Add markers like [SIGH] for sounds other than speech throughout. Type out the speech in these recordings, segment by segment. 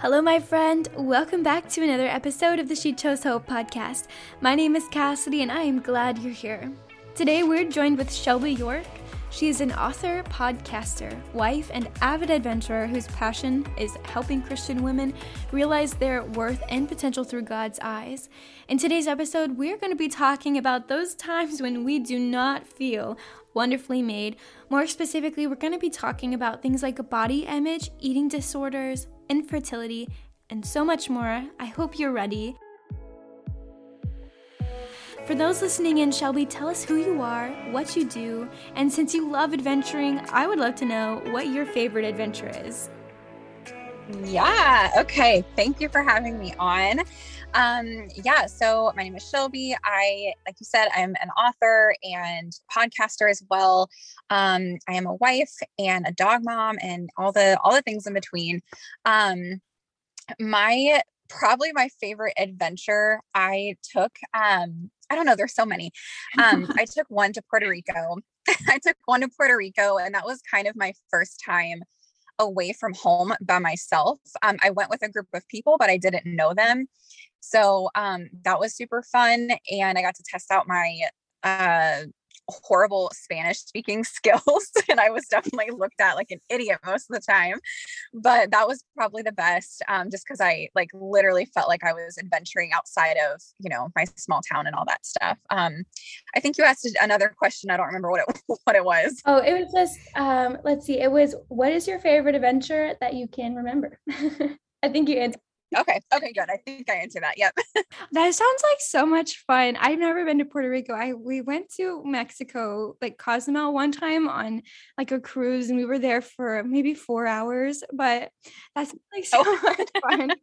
Hello, my friend. Welcome back to another episode of the She Chose Hope podcast. My name is Cassidy, and I am glad you're here. Today, we're joined with Shelby York. She is an author, podcaster, wife, and avid adventurer whose passion is helping Christian women realize their worth and potential through God's eyes. In today's episode, we're going to be talking about those times when we do not feel wonderfully made. More specifically, we're going to be talking about things like body image, eating disorders, infertility, and so much more. I hope you're ready. For those listening in, Shelby, tell us who you are, what you do, and since you love adventuring, I would love to know what your favorite adventure is. Yeah, okay. Thank you for having me on. Um, yeah, so my name is Shelby. I, like you said, I'm an author and podcaster as well. Um, I am a wife and a dog mom and all the all the things in between. Um, my probably my favorite adventure I took um I don't know, there's so many. Um, I [LAUGHS] took one to Puerto Rico. [LAUGHS] I took one to Puerto Rico, and that was kind of my first time away from home by myself. Um, I went with a group of people, but I didn't know them. So um, that was super fun. And I got to test out my uh, horrible Spanish speaking [LAUGHS] skills. and I was definitely looked at like an idiot most of the time. But that was probably the best um, just because I like literally felt like I was adventuring outside of, you know, my small town and all that stuff. Um, I think you asked another question. I don't remember what it [LAUGHS] what it was. Oh, it was just um, let's see. It was what is your favorite adventure that you can remember? [LAUGHS] I think you answered Okay. Okay. Good. I think I answered that. Yep. [LAUGHS] that sounds like so much fun. I've never been to Puerto Rico. I we went to Mexico, like Cozumel, one time on like a cruise, and we were there for maybe four hours. But that's like oh. so oh. much fun. [LAUGHS]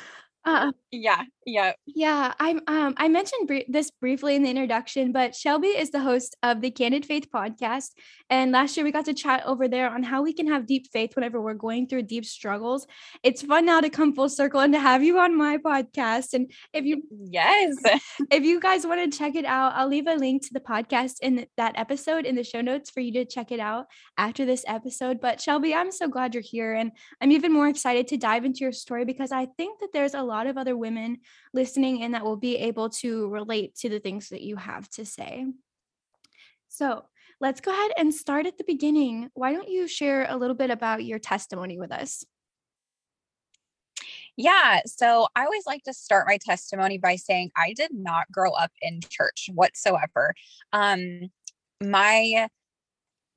[LAUGHS] Uh, yeah, yeah, yeah. I'm. Um, I mentioned br- this briefly in the introduction, but Shelby is the host of the Candid Faith podcast, and last year we got to chat over there on how we can have deep faith whenever we're going through deep struggles. It's fun now to come full circle and to have you on my podcast. And if you, yes, [LAUGHS] if you guys want to check it out, I'll leave a link to the podcast in that episode in the show notes for you to check it out after this episode. But Shelby, I'm so glad you're here, and I'm even more excited to dive into your story because I think that there's a lot of other women listening and that will be able to relate to the things that you have to say. So, let's go ahead and start at the beginning. Why don't you share a little bit about your testimony with us? Yeah. So I always like to start my testimony by saying I did not grow up in church whatsoever. Um, my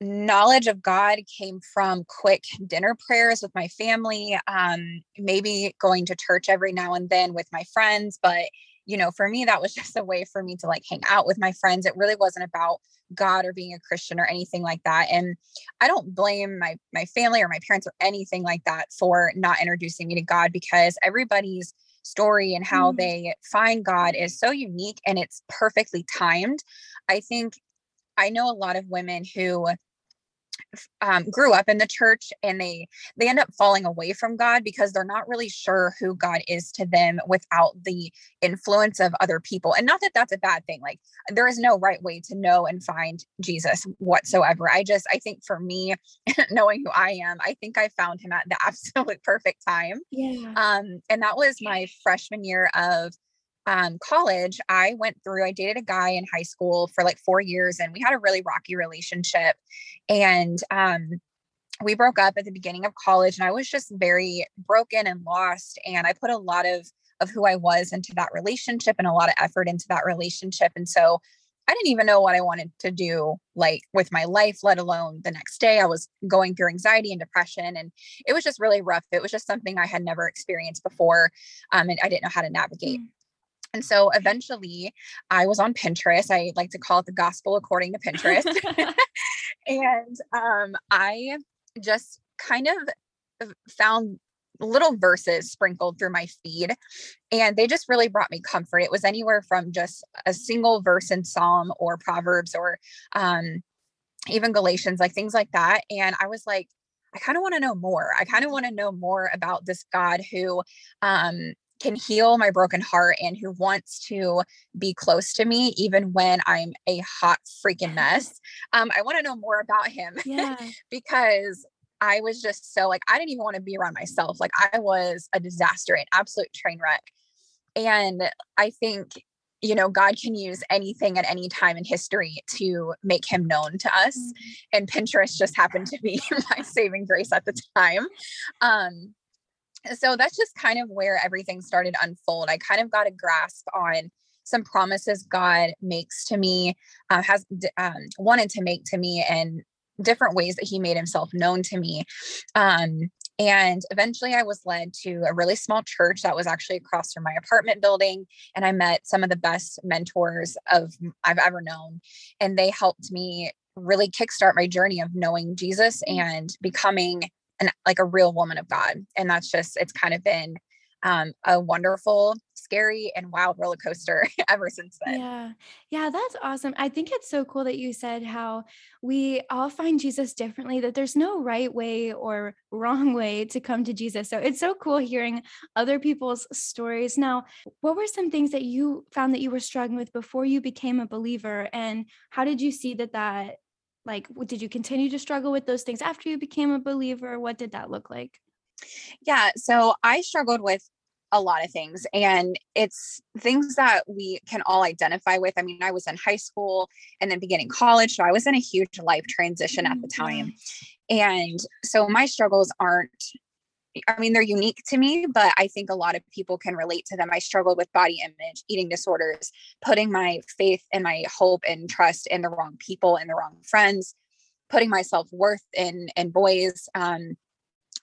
knowledge of God came from quick dinner prayers with my family, um, maybe going to church every now and then with my friends. But, you know, for me, that was [LAUGHS] just a way for me to like hang out with my friends. It really wasn't about God or being a Christian or anything like that. And I don't blame my my family or my parents or anything like that for not introducing me to God because everybody's story and how mm. they find God is so unique and it's perfectly timed. I think I know a lot of women who um, grew up in the church and they they end up falling away from god because they're not really sure who god is to them without the influence of other people and not that that's a bad thing like there is no right way to know and find jesus whatsoever i just i think for me [LAUGHS] knowing who i am i think i found him at the [LAUGHS] absolute perfect time yeah. um and that was my freshman year of um, college, I went through, I dated a guy in high school for like four years and we had a really rocky relationship. And um, we broke up at the beginning of college and I was just very broken and lost. And I put a lot of, of who I was into that relationship and a lot of effort into that relationship. And so I didn't even know what I wanted to do like with my life, let alone the next day. I was going through anxiety and depression and it was just really rough. It was just something I had never experienced before. Um, and I didn't know how to navigate. And so eventually I was on Pinterest. I like to call it the gospel according to Pinterest. [LAUGHS] [LAUGHS] and um, I just kind of found little verses sprinkled through my feed and they just really brought me comfort it was anywhere from just a single verse in psalm or proverbs or um, even galatians like things like that and i was like i kind of want to know more i kind of want to know more about this god who um, can heal my broken heart and who wants to be close to me even when I'm a hot freaking mess. Um, I want to know more about him [LAUGHS] yeah. because I was just so like, I didn't even want to be around myself. Like, I was a disaster, an absolute train wreck. And I think, you know, God can use anything at any time in history to make him known to us. Mm-hmm. And Pinterest just happened to be [LAUGHS] my saving grace at the time. Um, so that's just kind of where everything started unfold. I kind of got a grasp on some promises God makes to me, uh, has um, wanted to make to me, and different ways that He made Himself known to me. Um, and eventually I was led to a really small church that was actually across from my apartment building. And I met some of the best mentors of I've ever known. And they helped me really kickstart my journey of knowing Jesus mm. and becoming an like a real woman of God. And that's just it's kind of been um, a wonderful, scary, and wild roller coaster [LAUGHS] ever since then. Yeah. Yeah, that's awesome. I think it's so cool that you said how we all find Jesus differently, that there's no right way or wrong way to come to Jesus. So it's so cool hearing other people's stories. Now, what were some things that you found that you were struggling with before you became a believer? And how did you see that that like did you continue to struggle with those things after you became a believer? What did that look like? Yeah so i struggled with a lot of things and it's things that we can all identify with. I mean i was in high school and then beginning college so i was in a huge life transition at the mm, time. And so my struggles aren't I mean, they're unique to me, but I think a lot of people can relate to them. I struggled with body image, eating disorders, putting my faith and my hope and trust in the wrong people and the wrong friends, putting my self worth in in boys, um,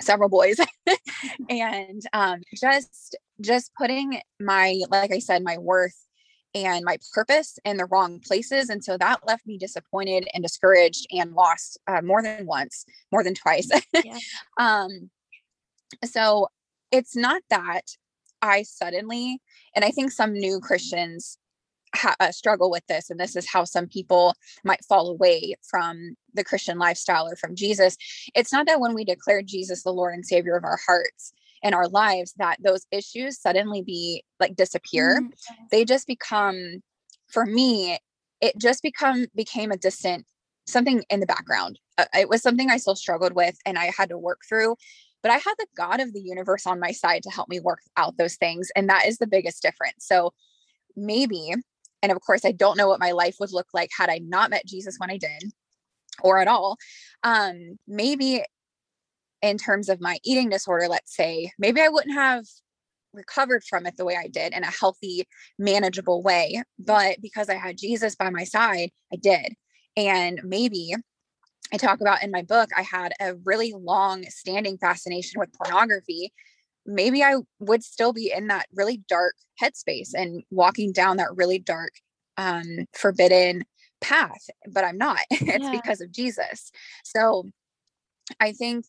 several boys, [LAUGHS] and um, just just putting my, like I said, my worth and my purpose in the wrong places. And so that left me disappointed and discouraged and lost uh, more than once, more than twice. Yeah. [LAUGHS] um, so it's not that I suddenly, and I think some new Christians ha- uh, struggle with this, and this is how some people might fall away from the Christian lifestyle or from Jesus. It's not that when we declare Jesus the Lord and Savior of our hearts and our lives, that those issues suddenly be like disappear. Mm-hmm. They just become, for me, it just become became a distant something in the background. Uh, it was something I still struggled with, and I had to work through but I had the God of the universe on my side to help me work out those things. And that is the biggest difference. So maybe, and of course, I don't know what my life would look like had I not met Jesus when I did or at all. Um, maybe in terms of my eating disorder, let's say, maybe I wouldn't have recovered from it the way I did in a healthy, manageable way. But because I had Jesus by my side, I did. And maybe I talk about in my book, I had a really long standing fascination with pornography. Maybe I would still be in that really dark headspace and walking down that really dark, um, forbidden path, but I'm not. [LAUGHS] it's yeah. because of Jesus. So I think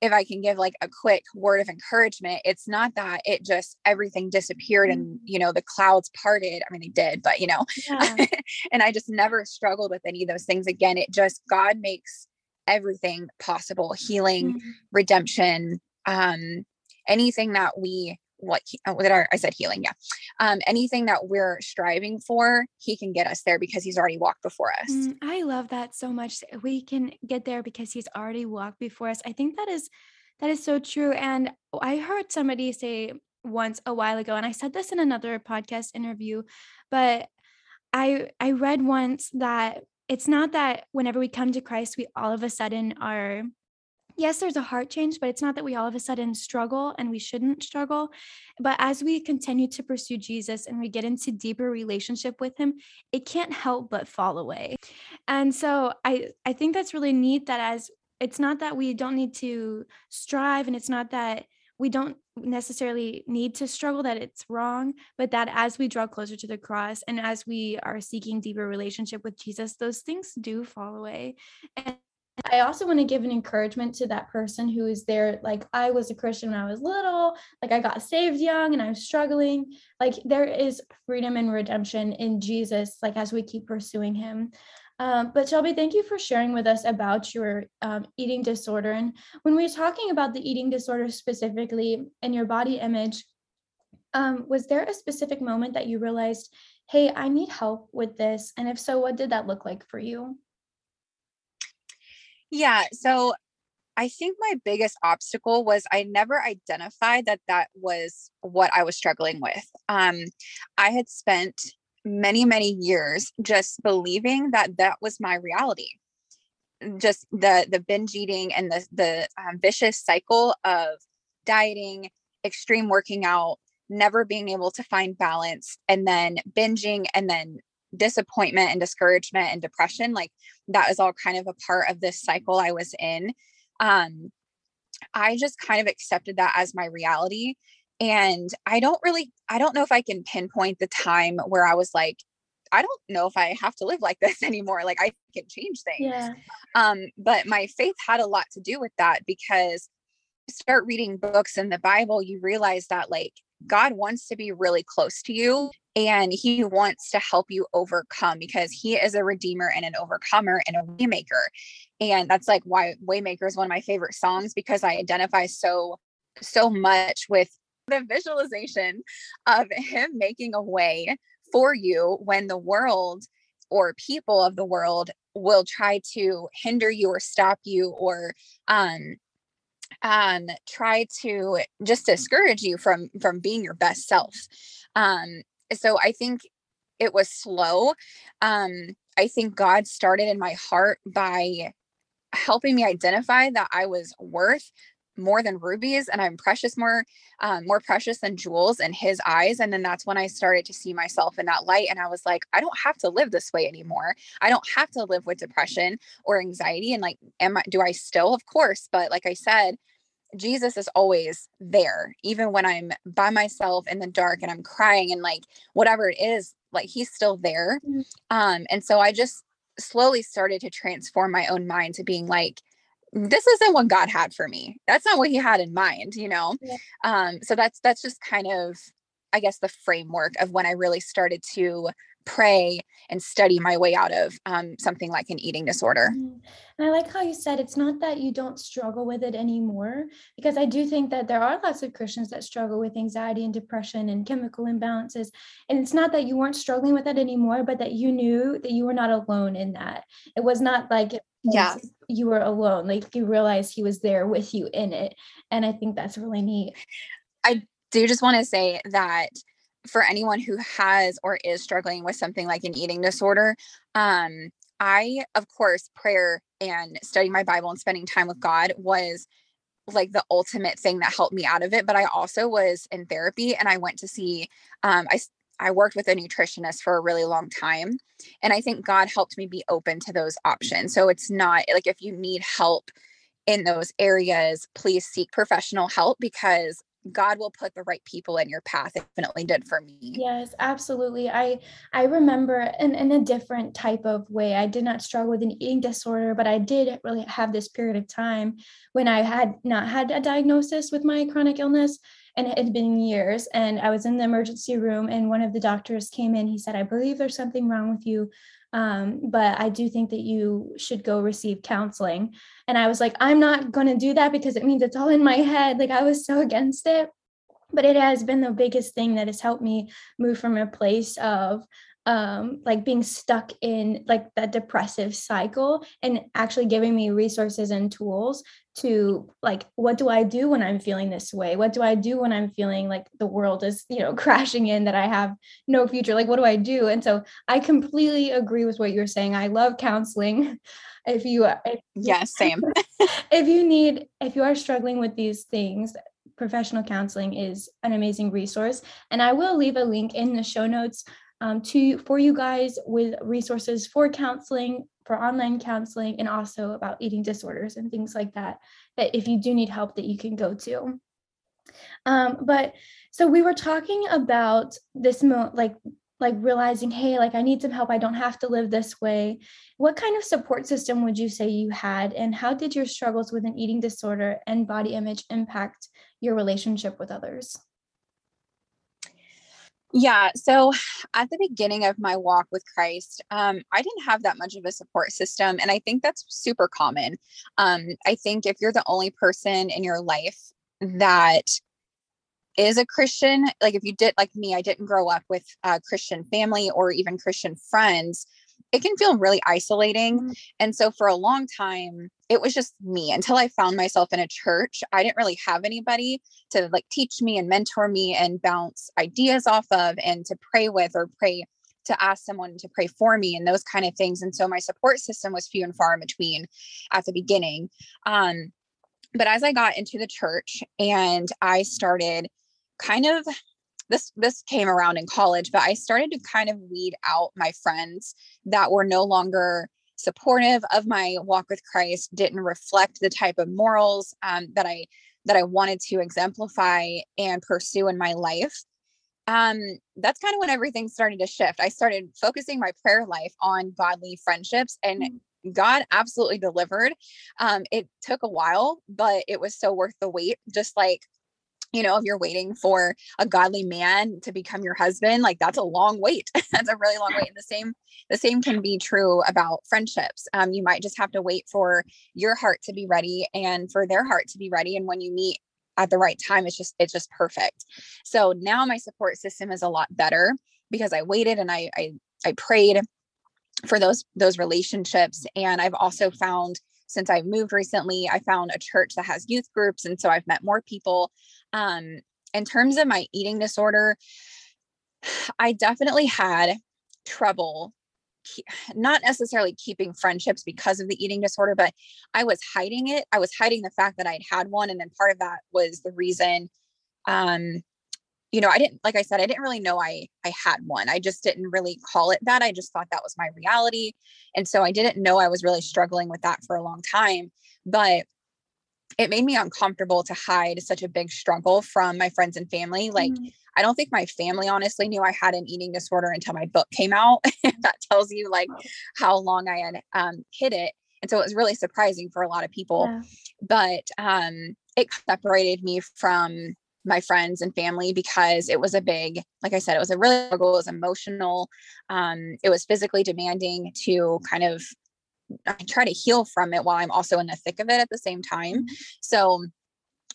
if I can give like a quick word of encouragement, it's not that it just everything disappeared and mm. you know the clouds parted. I mean, they did, but you know, yeah. [LAUGHS] and I just never struggled with any of those things again. It just God makes everything possible healing, mm-hmm. redemption, um, anything that we what uh, did I, I said healing yeah. Um anything that we're striving for he can get us there because he's already walked before us. Mm, i love that so much we can get there because he's already walked before us. I think that is that is so true and i heard somebody say once a while ago and i said this in another podcast interview but i i read once that it's not that whenever we come to christ we all of a sudden are yes, there's a heart change, but it's not that we all of a sudden struggle and we shouldn't struggle. But as we continue to pursue Jesus and we get into deeper relationship with him, it can't help but fall away. And so I I think that's really neat that as it's not that we don't need to strive and it's not that we don't necessarily need to struggle that it's wrong but that as we draw closer to the cross and as we are seeking deeper relationship with jesus those things do fall away and I also want to give an encouragement to that person who is there. Like, I was a Christian when I was little, like, I got saved young and I was struggling. Like, there is freedom and redemption in Jesus, like, as we keep pursuing Him. Um, but Shelby, thank you for sharing with us about your um, eating disorder. And when we were talking about the eating disorder specifically and your body image, um, was there a specific moment that you realized, hey, I need help with this? And if so, what did that look like for you? Yeah. So I think my biggest obstacle was I never identified that that was what I was struggling with. Um, I had spent many, many years just believing that that was my reality. Just the the binge eating and the the um, vicious cycle of dieting, extreme working out, never being able to find balance, and then binging, and then disappointment and discouragement and depression. Like that was all kind of a part of this cycle I was in um, I just kind of accepted that as my reality. And I don't really, I don't know if I can pinpoint the time where I was like, I don't know if I have to live like [LAUGHS] this anymore. Like I can change things. Yeah. Um, but my faith had a lot to do with that because you start reading books in the Bible, you realize that like God wants to be really close to you and he wants to help you overcome because he is a redeemer and an overcomer and a waymaker. And that's like why Waymaker is one of my favorite songs because I identify so so much with the visualization of him making a way for you when the world or people of the world will try to hinder you or stop you or um um try to just discourage you from from being your best self um so i think it was slow um i think god started in my heart by helping me identify that i was worth more than rubies and i'm precious more um, more precious than jewels in his eyes and then that's when i started to see myself in that light and i was like i don't have to live this way anymore. I don't have to live with depression or anxiety and like am i do i still? Of course but like i said Jesus is always there, even when I'm by myself in the dark and I'm crying and like whatever it is, like he's still there. Mm-hmm. Um, and so I just slowly started to transform my own mind to being like, this isn't what God had for me. That's not what he had in mind, you know? Yeah. Um, so that's that's just kind of I guess the framework of when I really started to pray and study my way out of um, something like an eating disorder. Mm-hmm. And I like how you said it's not that you don't struggle with it anymore, because I do think that there are lots of Christians that struggle with anxiety and depression and chemical imbalances. And it's not that you weren't struggling with it anymore, but that you knew that you were not alone in that. It was not like yeah you were alone like you realized he was there with you in it and i think that's really neat i do just want to say that for anyone who has or is struggling with something like an eating disorder, um, I, of course, prayer and studying my Bible and spending time with God was like the ultimate thing that helped me out of it. But I also was in therapy and I went to see, um, I, I worked with a nutritionist for a really long time. And I think God helped me be open to those options. So it's not like if you need help in those areas, please seek professional help because God will put the right people in your path. It definitely did for me. Yes, absolutely. I I remember in, in a different type of way. I did not struggle with an eating disorder, but I did really have this period of time when I had not had a diagnosis with my chronic illness. And it had been years. And I was in the emergency room, and one of the doctors came in. He said, I believe there's something wrong with you. Um, but I do think that you should go receive counseling. And I was like, I'm not going to do that because it means it's all in my head. Like I was so against it. But it has been the biggest thing that has helped me move from a place of um, like being stuck in like that depressive cycle and actually giving me resources and tools to like what do i do when i'm feeling this way? What do i do when i'm feeling like the world is you know [LAUGHS] crashing in that i have no future? Like what do i do? And so i completely agree with what you're saying. I love counseling. [LAUGHS] If you if, [LAUGHS] yeah same. if you need if you are struggling with these things professional counseling is an amazing resource. And i will leave a link in the show notes um, to for you guys with resources for counseling, for online counseling, and also about eating disorders and things like that. That if you do need help, that you can go to. Um, but so we were talking about this mo- like like realizing hey like i need some help i don't have to live this way what kind of support system would you say you had and how did your struggles with an eating disorder and body image impact your relationship with others yeah. So at the beginning of my walk with Christ, um, I didn't have that much of a support system. And I think that's super common. Um, I think if you're the only person in your life that is a Christian, like if you did, like me, I didn't grow up with a Christian family or even Christian friends, it can feel really isolating. Mm-hmm. And so for a long time, it was just me until I found myself in a church. I didn't really have anybody to like teach me and mentor me and bounce ideas off of and to pray with or pray to ask someone to pray for me and those kind of things. And so my support system was few and far in between at the beginning. Um, but as I got into the church and I started kind of this this came around in college, but I started to kind of weed out my friends that were no longer supportive of my walk with Christ, didn't reflect the type of morals um, that I that I wanted to exemplify and pursue in my life. Um, that's kind of when everything started to shift. I started focusing my prayer life on godly friendships, and mm-hmm. God absolutely delivered. Um, it took a while, but it was so worth the wait. Just like you know, if you're waiting for a godly man to become your husband, like that's a long wait. [LAUGHS] that's a really long wait. And the same, the same can be true about friendships. Um, you might just have to wait for your heart to be ready and for their heart to be ready. And when you meet at the right time, it's just, it's just perfect. So now my support system is a lot better because I waited and I, I, I prayed for those, those relationships. And I've also found since I've moved recently, I found a church that has youth groups. And so I've met more people. Um, in terms of my eating disorder, I definitely had trouble not necessarily keeping friendships because of the eating disorder, but I was hiding it. I was hiding the fact that I'd had one. And then part of that was the reason um, you know, I didn't, like I said, I didn't really know I, I had one. I just didn't really call it that. I just thought that was my reality. And so I didn't know I was really struggling with that for a long time, but it made me uncomfortable to hide such a big struggle from my friends and family. Like, mm-hmm. I don't think my family honestly knew I had an eating disorder until my book came out. [LAUGHS] that tells you like how long I had um, hid it. And so it was really surprising for a lot of people. Yeah. But um, it separated me from my friends and family because it was a big like i said it was a really struggle it was emotional um, it was physically demanding to kind of I try to heal from it while i'm also in the thick of it at the same time mm-hmm. so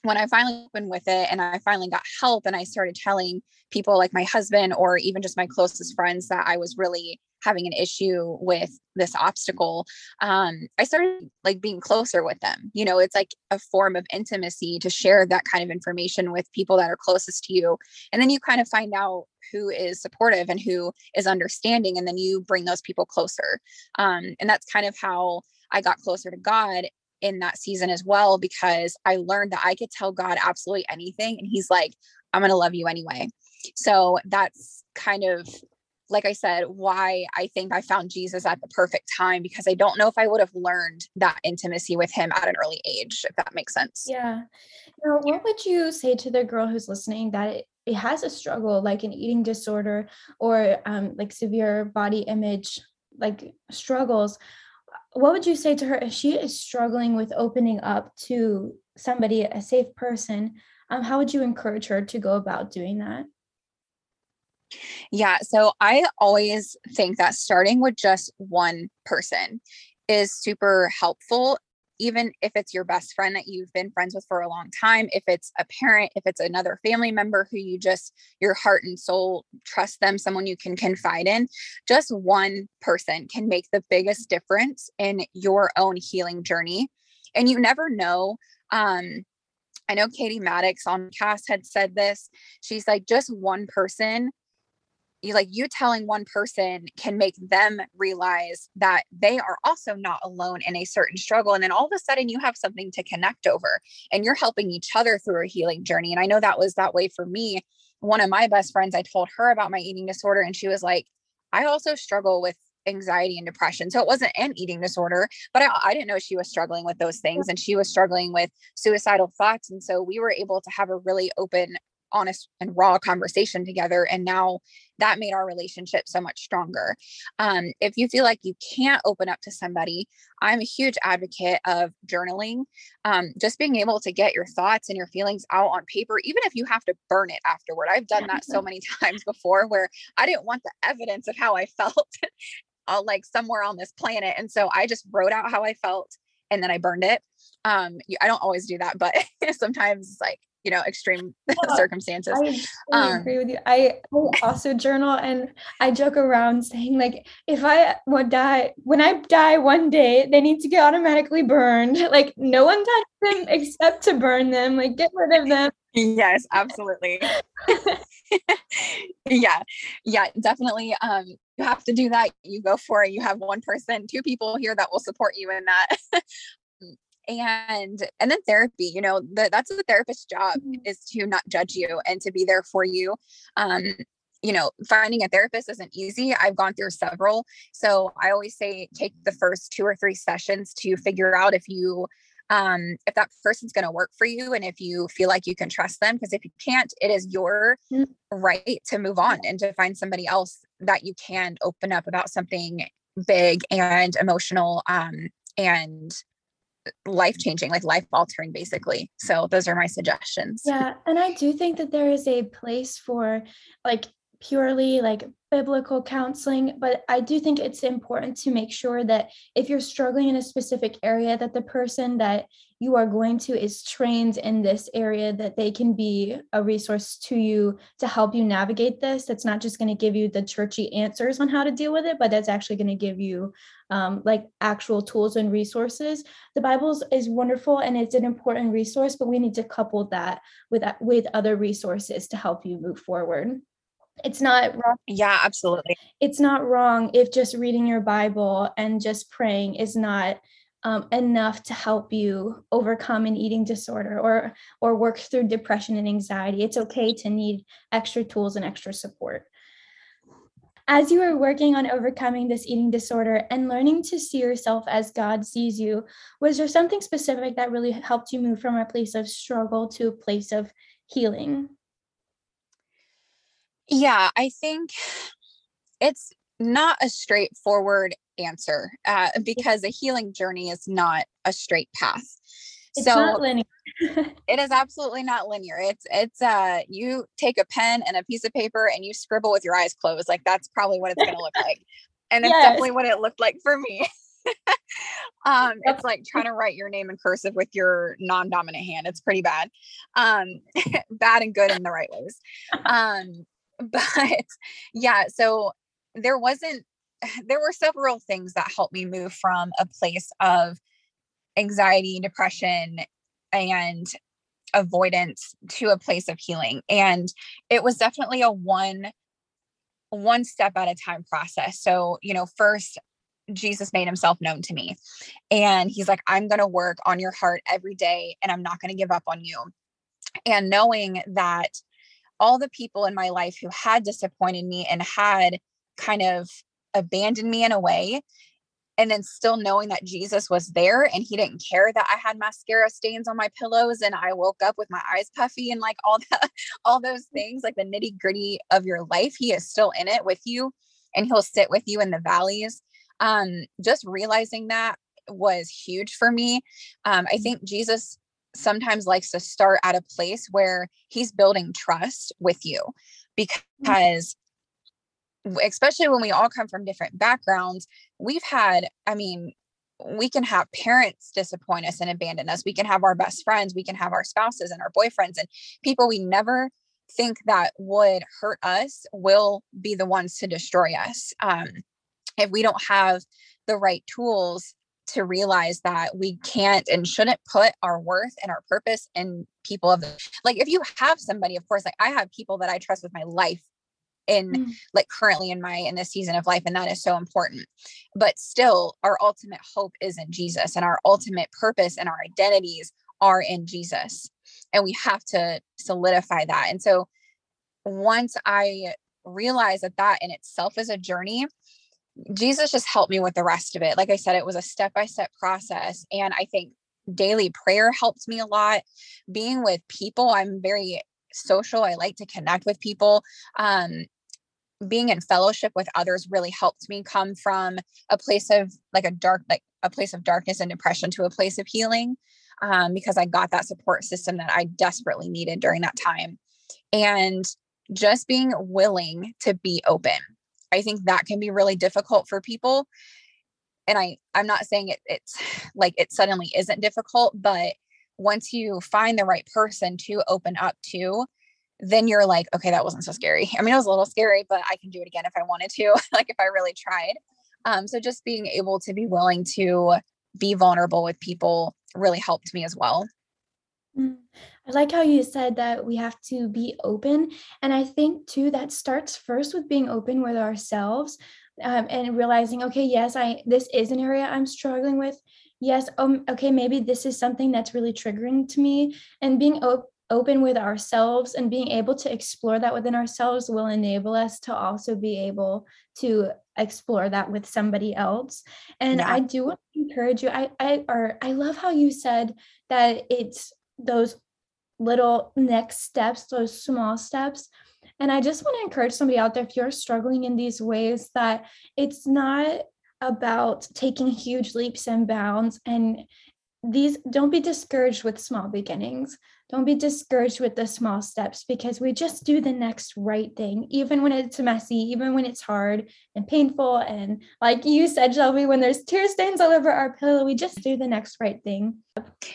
when I finally opened with it and I finally got help and I started telling people like my husband or even just my closest friends that I was really having an issue with this obstacle um, i started like being closer with them. You know it's like a form of intimacy to share that kind of information with people that are closest to you. And then you kind of find out who is supportive and who is understanding and then you bring those people closer. Um, and that's kind of how i got closer to god in that season as well because i learned that i could tell god absolutely anything and he's like i'm going to love you anyway. So that's kind of like I said, why I think I found Jesus at the perfect time because I don't know if I would have learned that intimacy with him at an early age, if that makes sense. Yeah. Now, what would you say to the girl who's listening that it, has a struggle like an eating disorder or um, like severe body image like struggles? What would you say to her if she is struggling with opening up to somebody, a safe person? Um, how would you encourage her to go about doing that? Yeah. So I always think that starting with just one person is super helpful, even if it's your best friend that you've been friends with for a long time, if it's a parent, if it's another family member who you just, your heart and soul trust them, someone you can confide in, just one person can make the biggest difference in your own healing journey. And you never know. Um, I know Katie Maddox on cast had said this. She's like, just one person you like you telling one person can make them realize that they are also not alone in a certain struggle and then all of a sudden you have something to connect over and you're helping each other through a healing journey and i know that was that way for me one of my best friends i told her about my eating disorder and she was like i also struggle with anxiety and depression. So it wasn't an eating disorder, but I, I, didn't know she was struggling with those things and she was struggling with suicidal thoughts. And so we were able to have a really open honest and raw conversation together and now that made our relationship so much stronger. Um, if you feel like you can't open up to somebody i'm a huge advocate of journaling um, just being able to get your thoughts and your feelings out on paper even if you have to burn it afterward. I've done that so [LAUGHS] many [LAUGHS] times before where i didn't want the evidence of how i felt [LAUGHS] like somewhere on this planet and so i just wrote out how i felt and then i burned it. Um, i don't always do that but sometimes it's like you know extreme [LAUGHS] yeah, circumstances. I, um, agree with you. I, I [LAUGHS] also journal and i joke around saying like if i would die when i die one day they need to get automatically burned. [LAUGHS] Like no one touched them except to burn them. Like get rid of them. Yes absolutely. Yeah. Yeah definitely um you have to do that. You go for it. You have one person two people here that will support you in that and and then therapy you know the, that's the therapist's job mm-hmm. is to not judge you and to be there for you um you know finding a therapist isn't easy i've gone through several so i always say take the first two or three sessions to figure out if you um if that person's going to work for you and if you feel like you can trust them because if you can't it is your mm-hmm. right to move on and to find somebody else that you can open up about something big and emotional um and life changing, like life altering, basically. So those are my suggestions. Yeah. And I do think that there is a place for like purely like biblical counseling but i do think it's important to make sure that if you're struggling in a specific area that the person that you are going to is trained in this area that they can be a resource to you to help you navigate this that's not just going to give you the churchy answers on how to deal with it but that's actually going to give you um, like actual tools and resources the bible is wonderful and it's an important resource but we need to couple that with with other resources to help you move forward it's not wrong. Yeah, absolutely. It's not wrong if just reading your Bible and just praying is not um, enough to help you overcome an eating disorder or or work through depression and anxiety. It's okay to need extra tools and extra support. As you are working on overcoming this eating disorder and learning to see yourself as God sees you, was there something specific that really helped you move from a place of struggle to a place of healing? Yeah, I think it's not a straightforward answer uh, because a healing journey is not a straight path. It's so not linear. [LAUGHS] it is absolutely not linear. It's it's uh you take a pen and a piece of paper and you scribble with your eyes closed. Like that's probably what it's gonna look like. And it's yes. definitely what it looked like for me. [LAUGHS] um it's like trying to write your name in cursive with your non-dominant hand. It's pretty bad. Um [LAUGHS] bad and good in the right ways. Um but yeah, so there wasn't [SIGHS] there were several things that helped me move from a place of anxiety, depression, and avoidance to a place of healing. And it was definitely a one one step at a time process. So, you know, first Jesus made himself known to me. And he's like, I'm going to work on your heart every day and I'm not going to give up on you. And knowing that all the people in my life who had disappointed me and had kind of abandoned me in a way and then still knowing that Jesus was there and he didn't care that I had mascara stains on my pillows and I woke up with my eyes puffy and like all that [LAUGHS] all those things like the nitty gritty of your life he is still in it with you and he'll sit with you in the valleys um just realizing that was huge for me um I think Jesus sometimes likes to start at a place where he's building trust with you mm. because especially when we all come from different backgrounds we've had i mean we can have parents disappoint us and abandon us we can have our best friends we can have our spouses and our boyfriends and people we never think that would hurt us will be the ones to destroy us um, if we don't have the right tools to realize that we can't and shouldn't put our worth and our purpose in people of like if you have somebody of course like i have people that i trust with my life in mm. like currently in my in this season of life and that is so important but still our ultimate hope is in jesus and our ultimate purpose and our identities are in jesus and we have to solidify that and so once i realized that that in itself is a journey Jesus just helped me with the rest of it. Like I said, it was a step by step process. And I think daily prayer helped me a lot. Being with people, I'm very social. I like to connect with people. Um, being in fellowship with others really helped me come from a place of like a dark, like a place of darkness and depression to a place of healing um, because I got that support system that I desperately needed during that time. And just being willing to be open I think that can be really difficult for people. And I, I'm not saying it, it's [SIGHS] like it suddenly isn't difficult, but once you find the right person to open up to, then you're like, okay, that wasn't so scary. I mean, it was a little scary, but I can do it again if I wanted to, [LAUGHS] like if I really tried. Um, so just being able to be willing to be vulnerable with people really helped me as well. Mm. I like how you said that we have to be open. And I think too that starts first with being open with ourselves um, and realizing, okay, yes, I this is an area I'm struggling with. Yes, um, okay, maybe this is something that's really triggering to me. And being op- open with ourselves and being able to explore that within ourselves will enable us to also be able to explore that with somebody else. And yeah. i do want to encourage you i i or i love how you said that it's those little next steps those small steps. And i just want to encourage somebody out there if you're struggling in these ways that it's not about taking huge leaps and bounds and these don't be discouraged with small beginnings don't be discouraged with the small steps because we just do the next right thing, even when it's messy, even when it's hard and painful. And like you said, Shelby, when there's tear stains all over our pillow, we just do the next right thing.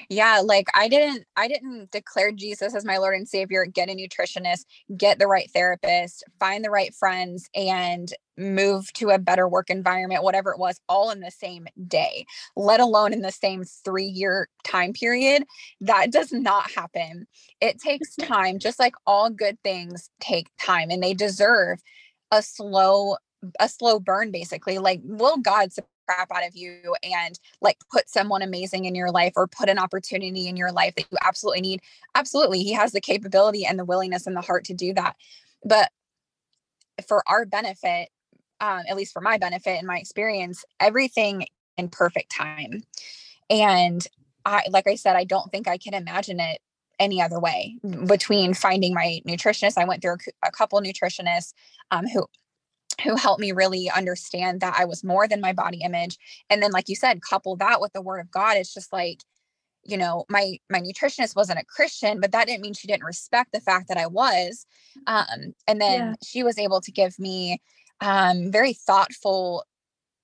Yeah, like I didn't I didn't declare Jesus as my Lord and Savior, get a nutritionist, get the right therapist, find the right friends and move to a better work environment, whatever it was, all in the same day, let alone in the same 3-year time period. That does not happen. It takes [LAUGHS] time, just like all good things take time and they deserve a slow a slow burn basically. Like will God crap out of you and like put someone amazing in your life or put an opportunity in your life that you absolutely need. Absolutely. He has the capability and the willingness and the heart to do that. But for our benefit, um, at least for my benefit and my experience, everything in perfect time. And I, like I said, I don't think I can imagine it any other way between finding my nutritionist. I went through a, a couple nutritionists um, who who helped me really understand that I was more than my body image. And then, like you said, couple that with the word of God. It's just like, you know, my my nutritionist wasn't a Christian, but that didn't mean she didn't respect the fact that I was. Um, and then yeah. she was able to give me um, very thoughtful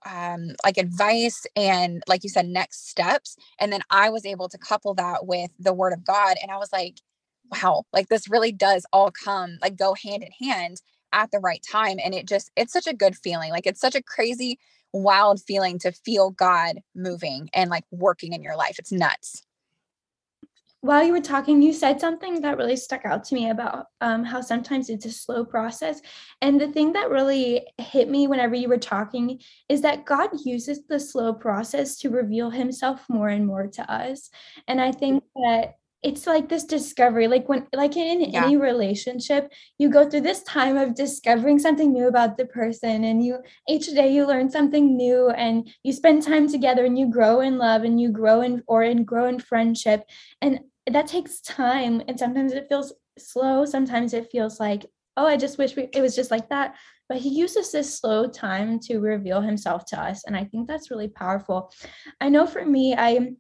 um, like advice and like you said next steps and then i was able to couple that with the word of god and i was like wow like this really does all come like go hand in hand at the right time and it just it's such a good feeling like it's such a crazy wild feeling to feel god moving and like working in your life. It's nuts. While you were talking you said something that really stuck out to me about um, how sometimes it's a slow process and the thing that really hit me whenever you were talking is that god uses the slow process to reveal himself more and more to us and i think that it's like this discovery like when like in yeah. any relationship you go through this time of discovering something new about the person and you each day you learn something new and you spend time together and you grow in love and you grow in or in grow in friendship and that takes time and sometimes it feels slow sometimes it feels like oh i just wish we, it was just like that but he uses this slow time to reveal himself to us and i think that's really powerful i know for me i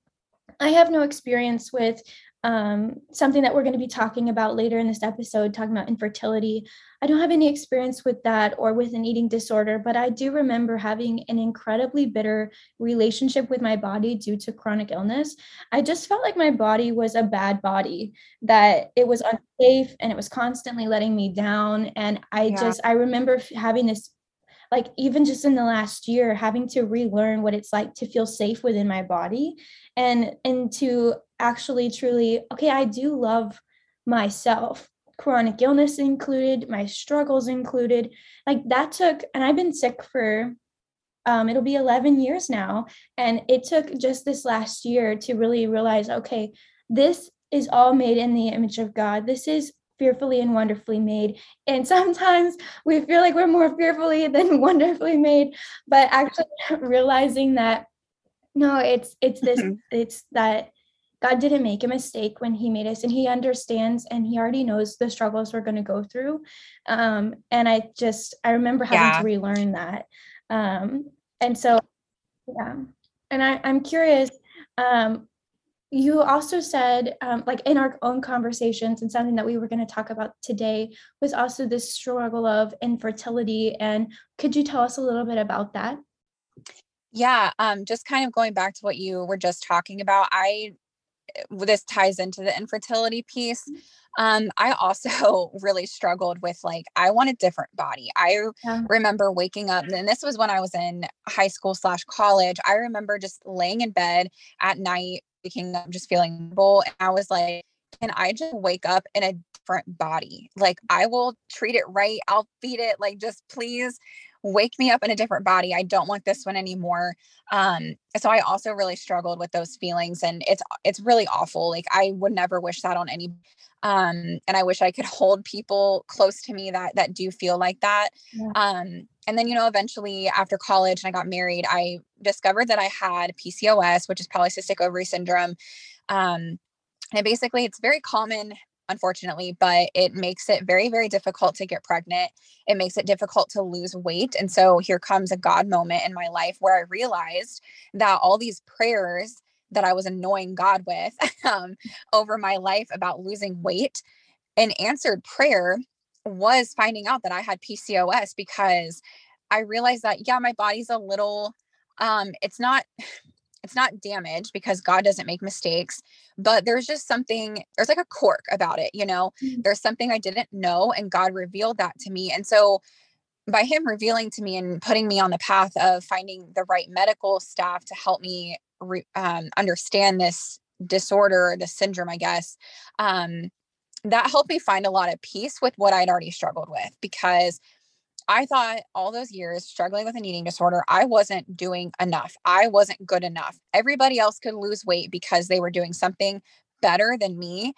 I have no experience with um, something that we're going to be talking about later in this episode, talking about infertility. I don't have any experience with that or with an eating disorder, but I do remember having an incredibly bitter relationship with my body due to chronic illness. I just felt like my body was a bad body, that it was unsafe and it was constantly letting me down. And I yeah. just, I remember having this like even just in the last year having to relearn what it's like to feel safe within my body and and to actually truly okay i do love myself chronic illness included my struggles included like that took and i've been sick for um, it'll be 11 years now and it took just this last year to really realize okay this is all made in the image of god this is fearfully and wonderfully made. And [LAUGHS] sometimes we feel like we're more fearfully than [LAUGHS] wonderfully made, but actually [LAUGHS] realizing that no, it's it's this it's that God didn't make a mistake when he made us and he understands and he already knows the struggles we're going to go through. Um, and I just I remember having yeah. to relearn that. Um, and so yeah. And I, I'm curious, um, you also said um, like in our own conversations and something that we were going to talk about today was also this struggle of infertility and could you tell us a little bit about that yeah um, just kind of going back to what you were just talking about i this ties into the infertility piece. Mm-hmm. Um, I also [LAUGHS] really struggled with like, I want a different body. I yeah. remember waking up, and this was when I was in high school slash college. I remember just laying in bed at night, waking up, just feeling full. And I was like, can I just wake up in a different body? Like, I will treat it right. I'll feed it. Like, just please wake me up in a different body. I don't want this one anymore. Um, so I also really struggled with those feelings and it's it's really awful. Like I would never wish that on any um, and I wish I could [LAUGHS] hold people close to me that that do feel like that. Yeah. Um, and then you know eventually after college and I got married, I discovered that I had PCOS, which is polycystic ovary syndrome. Um, and basically it's very common unfortunately, but it makes it very, very difficult to get pregnant. It makes it difficult to lose weight. And so here comes a God moment in my life where I realized that all these prayers that I was annoying God with [LAUGHS] um, over my life about losing weight, an answered prayer was finding out that I had PCOS because I realized that, yeah, my body's a little, um, it's not it's not damaged because God doesn't make mistakes, but there's just something, there's like a cork about it, you know? Mm-hmm. There's something I didn't know, and God revealed that to me. And so, by Him revealing to me and putting me on the path of finding the right medical staff to help me re- um, understand this disorder, the syndrome, I guess, um, that helped me find a lot of peace with what I'd already struggled with because I thought all those years struggling with an eating disorder, I wasn't doing enough. I wasn't good enough. Everybody else could lose weight because they were doing something better than me.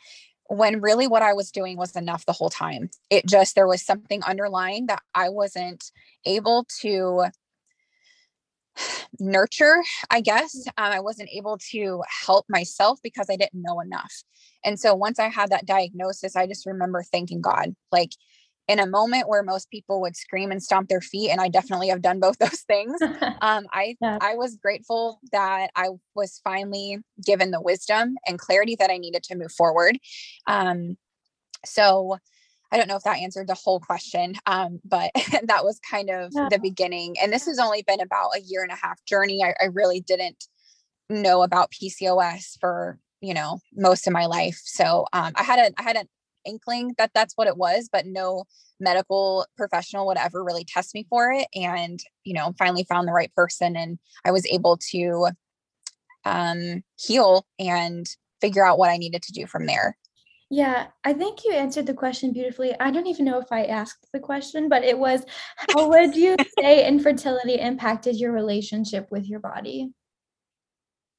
When really what I was doing was enough the whole time. It just, there was something underlying that I wasn't able to nurture, I guess. Mm. Um, I wasn't able to help myself because I didn't know enough. And so once I had that diagnosis, I just remember thanking God. Like, in a moment where most people would scream and stomp their feet and i definitely have done both [LAUGHS] those things. [LAUGHS] Um, i yeah. i was grateful that i was finally given the wisdom and clarity that i needed to move forward. Um, so i don't know if that answered the whole question um, but [LAUGHS] that was kind of yeah. the beginning. And this has only been about a year and a half journey. I, I really didn't know about pcos for you know most of my life. So um, i had a i had an inkling that that's what it was, but no medical professional would ever really test me for it. And, you know, finally found the right person and I was able to um, heal and figure out what I needed to do from there. Yeah, I think you answered the question beautifully. I don't even know if I asked the question, but it was how would you [LAUGHS] say infertility impacted your relationship with your body?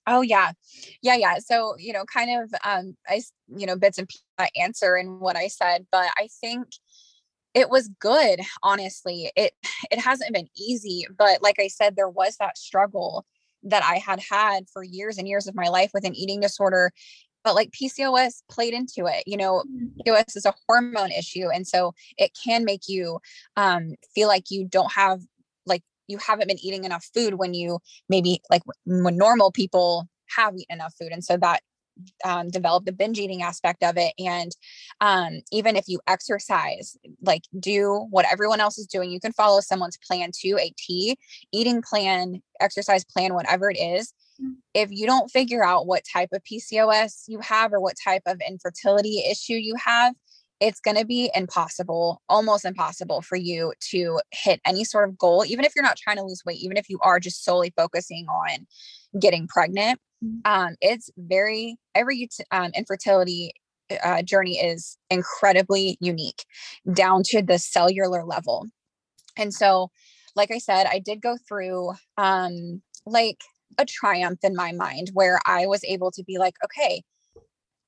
Oh yeah. Yeah, yeah. So, you know, kind of um I you know, bits and pieces answer in what I said, but I think it was good, honestly. It it hasn't been easy, but like I said there was that struggle that I had had for years and years of my life with an eating disorder but like PCOS played into it. You know, mm-hmm. PCOS is a hormone issue. And so it can make you um, feel like you don't have you haven't been eating enough food when you maybe like when normal people have eaten enough food and so that um, develop the binge eating aspect of it and um, even if you exercise like do what everyone else is doing you can follow someone's plan to a t eating plan exercise plan whatever it is mm. if you don't figure out what type of pcos you have or what type of infertility issue you have it's going to be impossible, almost impossible for you to hit any sort of goal, even if you're not trying to lose weight, even if you are just solely focusing on getting pregnant. Mm-hmm. Um, it's very, every um, infertility uh, journey is incredibly unique down to the cellular level. And so, like I said, I did go through um, like a triumph in my mind where I was able to be like, okay,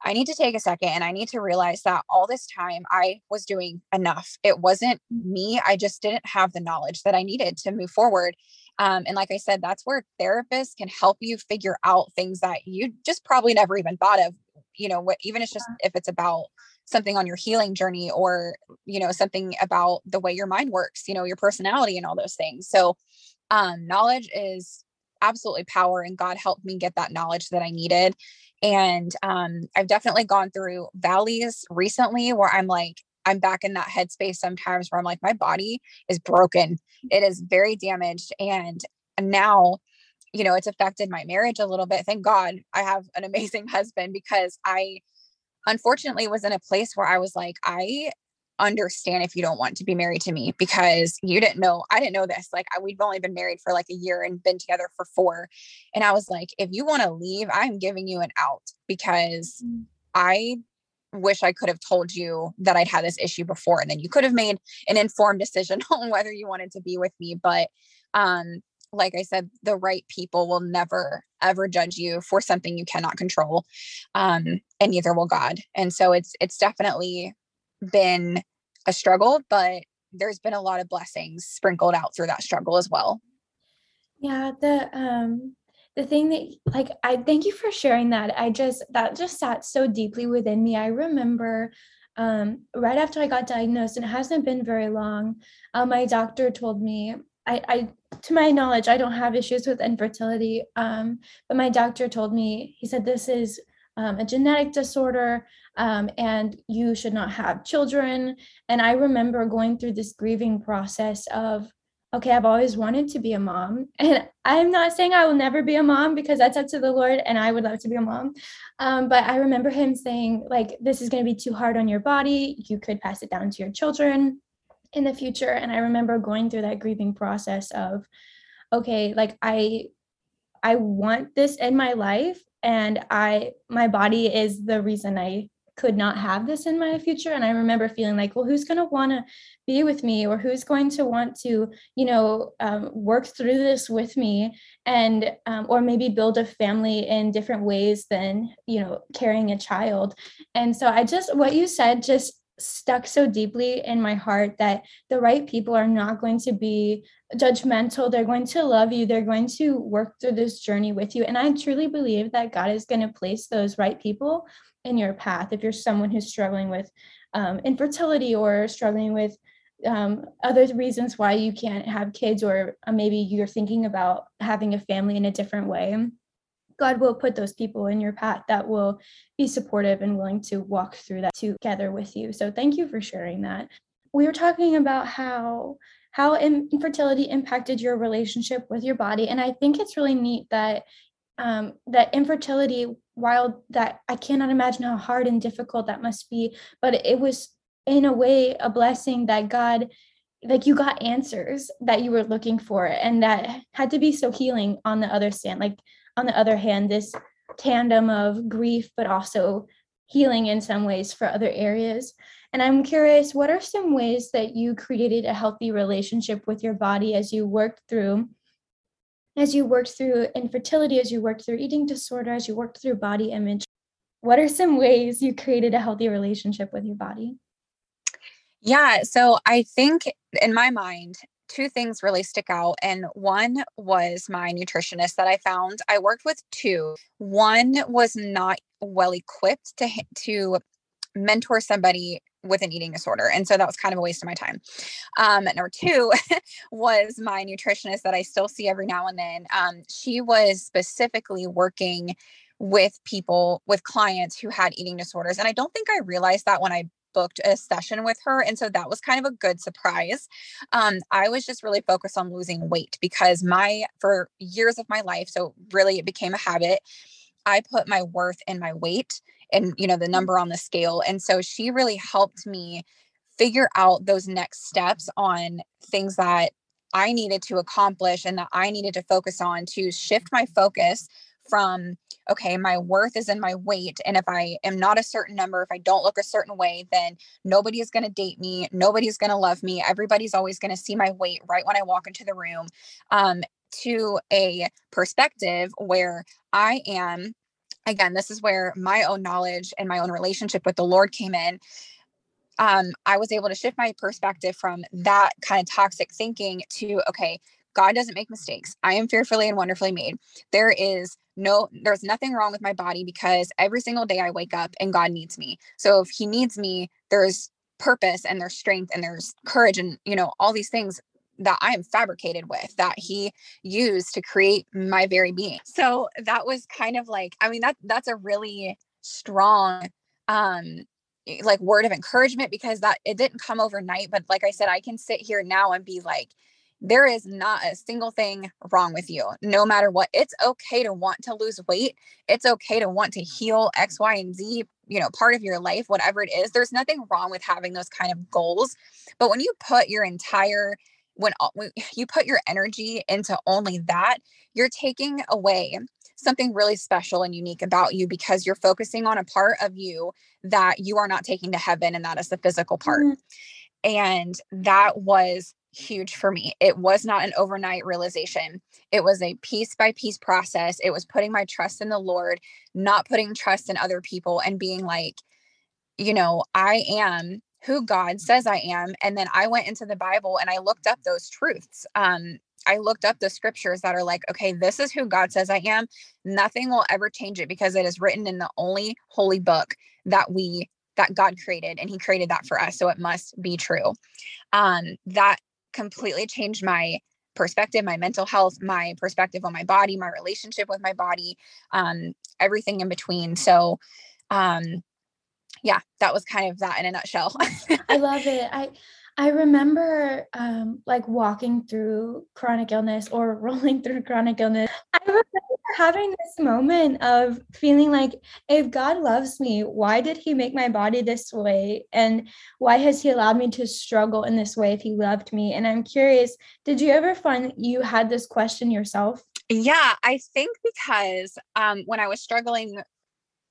I need to take a second and I need to realize that all this time I was doing enough. It wasn't me. I just didn't have the knowledge that I needed to move forward. Um, and like I said, that's where therapists can help you figure out things that you just probably never even thought of. You know, what, even it's just if it's about something on your healing journey or, you know, something about the way your mind works, you know, your personality and all those things. So, um, knowledge is absolutely power and god helped me get that knowledge that i needed and um, I've definitely gone through valleys recently where I'm like, I'm back in that headspace sometimes where I'm like, my body is broken. It is very damaged. And now you know, it's affected my marriage a little bit. Thank God I have an [LAUGHS] amazing husband because I unfortunately was in a place where I was like, I understand if you don't want to be married to me because you didn't know I didn't know this like I, we've only been married for like a year and been together for 4 and I was like if you want to leave I'm giving you an out because mm. I wish I could have told you that I'd had this issue before and then you could have made an informed decision [LAUGHS] on whether you wanted to be with me but um like I said the right people will never ever judge you for something you cannot control um and neither will God and so it's it's definitely been a struggle, but there's been a lot of blessings sprinkled out through that struggle as well. Yeah, the um the thing that like I thank you for sharing that. I just that just sat so deeply within me. I remember um right after I got diagnosed, and it hasn't been very long, uh, my doctor told me I, I to my knowledge, I don't have issues with infertility. Um, but my doctor told me, he said, this is um, a genetic disorder um, and you should not have children. And I remember going through this grieving process of, okay, I've always wanted to be a mom. [LAUGHS] And I'm not saying I will never be a mom because that's up to the Lord and I would love to be a mom. Um, but I remember him saying, like, this is going to be too hard on your body. You could pass it down to your children in the future. And I remember going through that grieving process of, okay, like, I I want this in my life and I my body is the reason I could not have this in my future and i remember feeling like well who's going to want to be with me or who's going to want to you know um, work through this with me and um, or maybe build a family in different ways than you know carrying a child and so i just what you said just stuck so deeply in my heart that the right people are not going to be judgmental. They're going to love you. They're going to work through this journey with you. And I truly believe that God is going to place those right people in your path if you're someone who's struggling with um, infertility or struggling with um, other reasons why you can't have kids or uh, maybe you're thinking about having a family in a different way god will put those people in your path that will be supportive and willing to walk through that together with you. So thank you for sharing that. We were talking about how how infertility impacted your relationship with your body and i think it's really neat that um, that infertility while that i cannot imagine how hard and difficult that must be but it was in a way a blessing that god like you got answers that you were looking for and that had to be so healing on the other stand like on the other hand this tandem of grief but also healing in some ways for other areas. And i'm curious what are some ways that you created a healthy relationship with your body as you worked through as you worked through infertility, as you worked through eating disorder, as you worked through body image, what are some ways you created a healthy relationship with your body? Yeah, so I think in my mind, two things really stick out. And one was my nutritionist that I found. I worked with two. One was not well equipped to to mentor somebody with an eating disorder. And so that was kind of a waste of my time. Um, number two [LAUGHS] was my nutritionist that I still see every now and then. Um, she was specifically working with people, with clients who had eating disorders. And I don't think I realized that when I booked a session with her. And so that was kind of a good surprise. Um, I was just really focused on losing weight because my, for years of my life, so really it became a habit. I put my worth in my weight and you know the mm. number on the scale and so she really helped me figure out those next steps on things that I needed to accomplish and that I needed to focus on to shift my focus from okay my worth is in my weight and if i am not a certain number if i don't look a certain way then nobody is going to date me nobody's going to love me everybody's always going to see my weight right when i walk into the room um, to a perspective where i am again, this is where my own knowledge and my own relationship with the Lord came in. Um, I was able to shift my perspective from that kind of toxic thinking to, okay, God doesn't make mistakes. I am fearfully and wonderfully made. There is no, there's nothing wrong with my body because every single day I wake up and God needs me. So if He needs me, there's purpose and there's strength and there's courage and, you know, all these things that I am fabricated with that he used to create my very being. So that was kind of like, I mean, that that's a really strong um like word of encouragement because that it didn't come overnight. But like I said, I can sit here now and be like, there is not a single thing wrong with you, no matter what. It's okay to want to lose weight. It's okay to want to heal X, Y, and Z, you know, part of your life, whatever it is. There's nothing wrong with having those kind of goals. But when you put your entire, when, when [LAUGHS] you put your energy into only that, you're taking away something really special and unique about you because you're focusing on a part of you that you are not taking to heaven, and that is the physical part. Mm-hmm. And that was huge for me. It was not an overnight realization. It was a piece by piece process. It was putting my trust in the Lord, not putting trust in other people and being like, you know, I am who God says I am. And then I went into the Bible and I looked up those truths. Um, I looked up the scriptures that are like, okay, this is who God says I am. Nothing will ever change it because it is written in the only holy book that we that God created and he created that for us so it must be true. Um that completely changed my perspective, my mental health, my perspective on my body, my relationship with my body, um everything in between. So um yeah, that was kind of that in a nutshell. I [LAUGHS] love it. I I remember um, like walking through chronic illness or [LAUGHS] rolling through chronic illness. I remember having this moment of feeling like, if God loves me, why did He make my body this way? And why has He allowed me to struggle in this way if He loved me? And I'm curious, did you ever find you had this question yourself? Yeah, I think because um, when I was struggling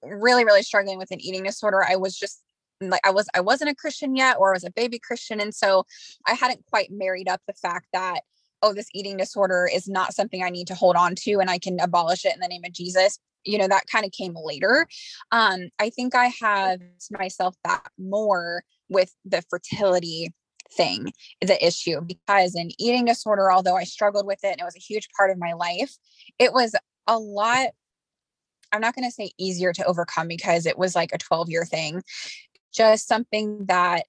really really struggling with an eating disorder. I was just like I was I wasn't a Christian yet or I was a baby Christian and so I hadn't quite married up the fact that oh this eating disorder is not something I need to hold on to and I can abolish it in the name of Jesus you know that kind of came later. Um I think I have myself back more with the fertility thing the issue because an eating disorder although I struggled with it and it was a huge part of my life it was a lot I'm not going to say easier to overcome because it was like a 12 year thing just something that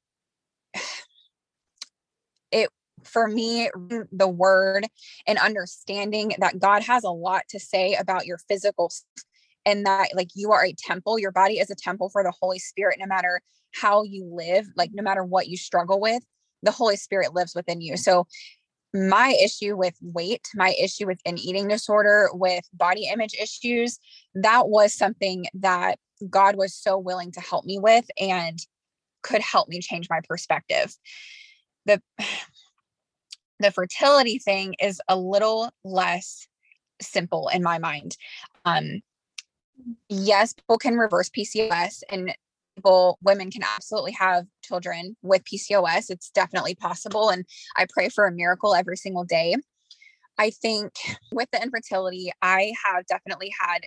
it for me mm, the word and understanding that god has a lot to say about your physical and that like you are a temple your body is a temple for the holy spirit no matter how you live like no matter what you struggle with the holy spirit lives within you. So my issue with weight my issue with an eating disorder with body image issues that was something that God was so willing to help me with and could help me change my perspective. The [SIGHS] the fertility thing is a little less simple in my mind. Um, yes, people can reverse PCOS and people, women can absolutely have children with PCOS. It's definitely possible. And I pray for a miracle every single day. I think with the infertility, I have definitely had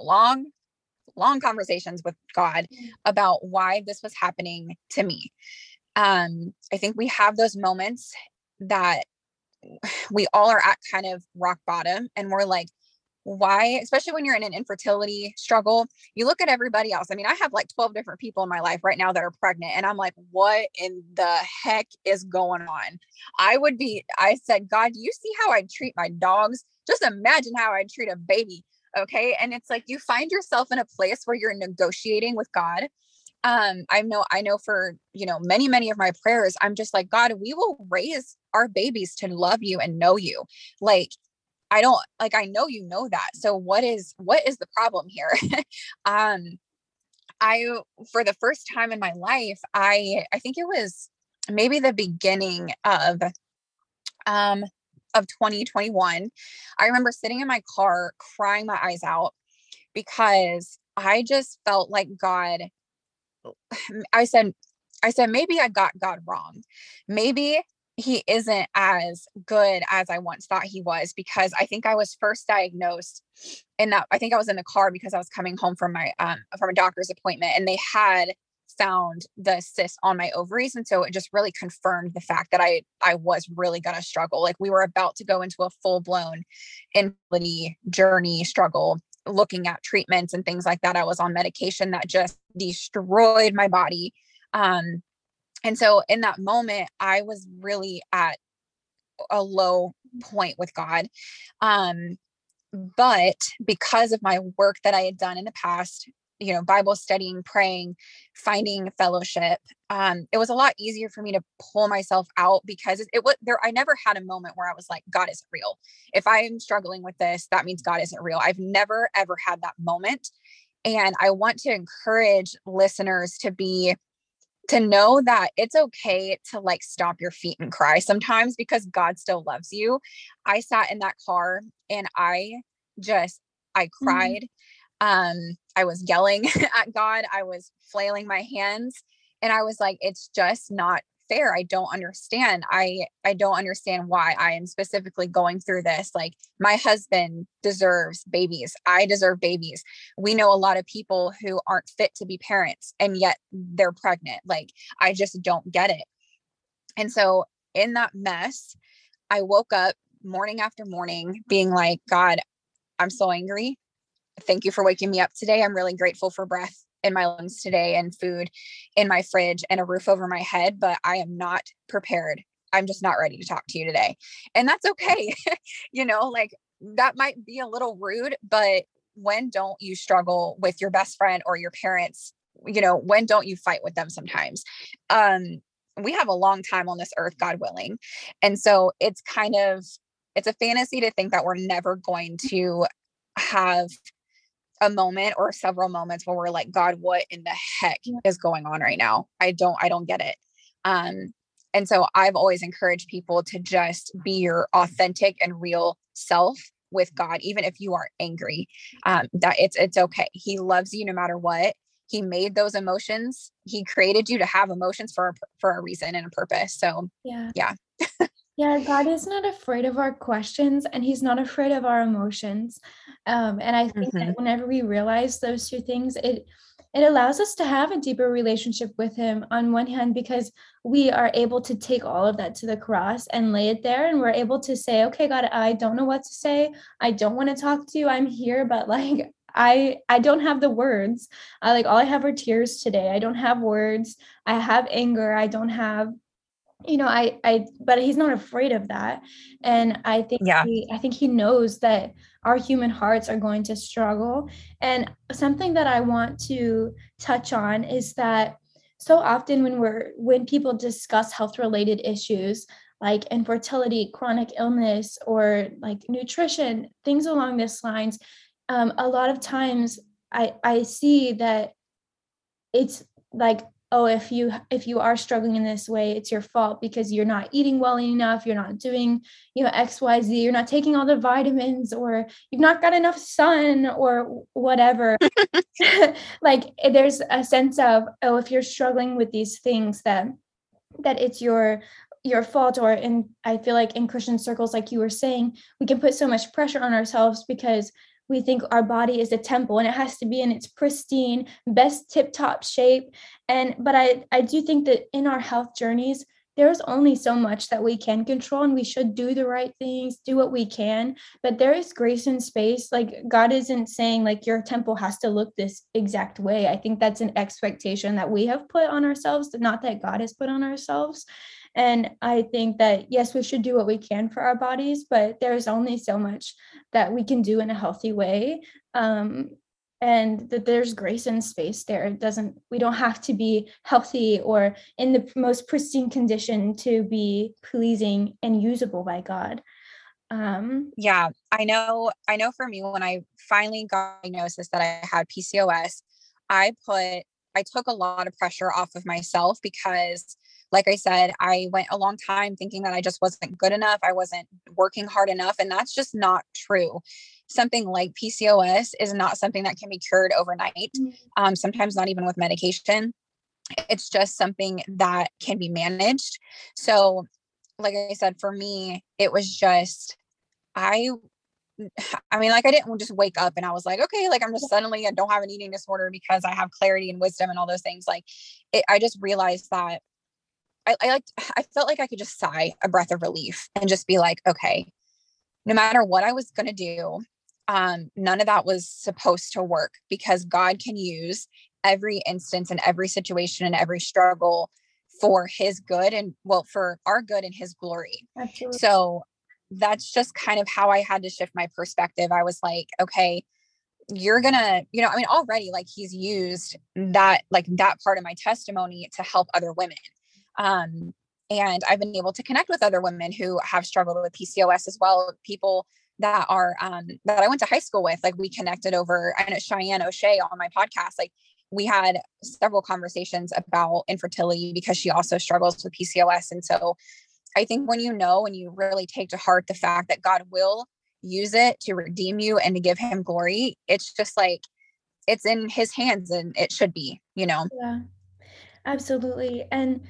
long long conversations with God about why this was happening to me. Um, I think we have those moments that we all are at kind of rock bottom and we're like, why, especially when you're in an infertility struggle, you look at everybody else. I mean, I have like 12 different people in my life right now that are pregnant, and I'm like, what in the heck is going on? I would be, I said, God, you see how I treat my dogs? Just imagine how I treat a baby okay and it's like you find yourself in a place where you're negotiating with god um i know i know for you know many many of my prayers i'm just like god we will raise our babies to love you and know you like i don't like i know you know that so what is what is the problem here [LAUGHS] um i for the first time in my life i i think it was maybe the beginning of um of 2021, I remember sitting in my car crying my eyes out because I just felt like God [SIGHS] I said I said maybe I got God wrong. Maybe he isn't as good as I once thought he was because I think I was first diagnosed in that I think I was in the car because I was coming home from my um from a doctor's appointment and they had found the cyst on my ovaries and so it just really confirmed the fact that i i was really going to struggle like we were about to go into a full-blown infertility journey struggle looking at treatments and things like that i was on medication that just destroyed my body um and so in that moment i was really at a low point with god um but because of my work that i had done in the past you know bible studying praying finding fellowship um it was a lot easier for me to pull myself out because it, it was there i never had a moment where i was like god isn't real. If i'm struggling with this that means god isn't real. I've never ever had that moment and i want to encourage listeners to be to know that it's okay to like stomp your feet and cry sometimes because God still loves you. I sat in that car and I just I mm-hmm. cried. Mm-hmm. Um I was yelling [LAUGHS] at God. I was flailing my hands and I was like it's just not fair. I don't understand. I I don't understand why I am specifically going through this. Like my husband deserves babies. I deserve babies. We know a lot of people who aren't fit to be parents and yet they're pregnant. Like I just don't get it. And so in that mess, I woke up morning after morning being like, God, I'm so angry. Thank you for waking me up today. I'm really grateful for breath in my lungs today and food in my fridge and a roof over my head, but I am not prepared. I'm just not ready to talk to you today. And that's okay. [LAUGHS] you know, like that might be a little rude, but when don't you struggle with your best friend or your parents? You know, when don't you fight with them sometimes? Um, we have a long time on this earth, God willing. And so it's kind of it's a fantasy to think that we're never going to have a moment or several moments where we're like god what in the heck is going on right now? I don't i don't get it. Um and so i've always encouraged people to just be your authentic and real self with god even if you are angry um that it's it's okay. He loves you no matter what. He made those emotions. He created you to have emotions for a, for a reason and a purpose. So yeah. yeah [LAUGHS] Yeah, God is not afraid of our questions and He's not afraid of our emotions. Um, and I think mm-hmm. that whenever we realize those two things, it it allows us to have a deeper relationship with Him on one hand, because we are able to take all of that to the cross and lay it there. And we're able to say, okay, God, I don't know what to say. I don't want to talk to you. I'm here, but like, [LAUGHS] I I don't have the words. I like all I have are tears today. I don't have words. I have anger. I don't have you know i i but he's not afraid of that. And i think yeah. he, i think he knows that our human hearts are going to struggle. And something that i want to touch on is that so often when we're when people discuss health related issues like infertility chronic illness or like nutrition things along this lines um, a lot of times i i see that it's like oh if you if you are struggling in this way it's your fault because you're not eating well enough you're not doing you know xyz you're not taking all the vitamins or you've not got enough sun or whatever. [LAUGHS] [LAUGHS] Like there's a sense of oh if you're struggling with these things that that it's your your fault or in i feel like in christian circles like you were saying we can put so much pressure on ourselves because we think our body is a temple and it has to be in its pristine best tip top shape. And but i i do think that in our health journeys there's only so much that we can control and we should do the right things do what we can. But there is grace and space. Like god isn't saying like your temple has to look this exact way. I think that's an expectation that we have put on ourselves not that god has put on ourselves and I think that, yes, we should do what we can for our bodies, but there's only so much that we can do in a healthy way. Um, and that there's grace and space there. It doesn't, we don't have to be healthy or in the most pristine condition to be pleasing and usable by God. Um, yeah, I know. I know for me, when I finally got diagnosis that I had PCOS, I put, I took a lot of pressure off of myself because like I said, I went a long time thinking that I just wasn't good enough. I wasn't working hard enough. And that's just not true. Something like PCOS is not something that can be cured overnight, mm-hmm. um, sometimes not even with medication. It's just something that can be managed. So, like I said, for me, it was just, I [SIGHS] I mean, like I didn't just wake up and I was like, okay, like I'm just suddenly I don't have an eating disorder because I have clarity and wisdom and all those things. Like it, I just realized that I, I like [SIGHS] I felt like I could just sigh a breath of relief and just be like, okay, no matter what I was gonna do, um, none of that was supposed to work because God can use every instance and every situation and every struggle for his good and well for our good and his glory. Absolutely. So that's just kind of how I had to shift my perspective. I was like, okay, you're gonna you know i mean already like he's used that like that part of my testimony to help other women um and i've been able to connect with other women who have struggled with pcos as well people that are um that i went to high school with like we connected over i know cheyenne o'shea on my podcast like we had several conversations about infertility because she also struggles with pcos and so i think when you know and you really take to heart the fact that god will use it to redeem you and to give him glory it's just like it's in his hands and it should be you know? Yeah. Absolutely and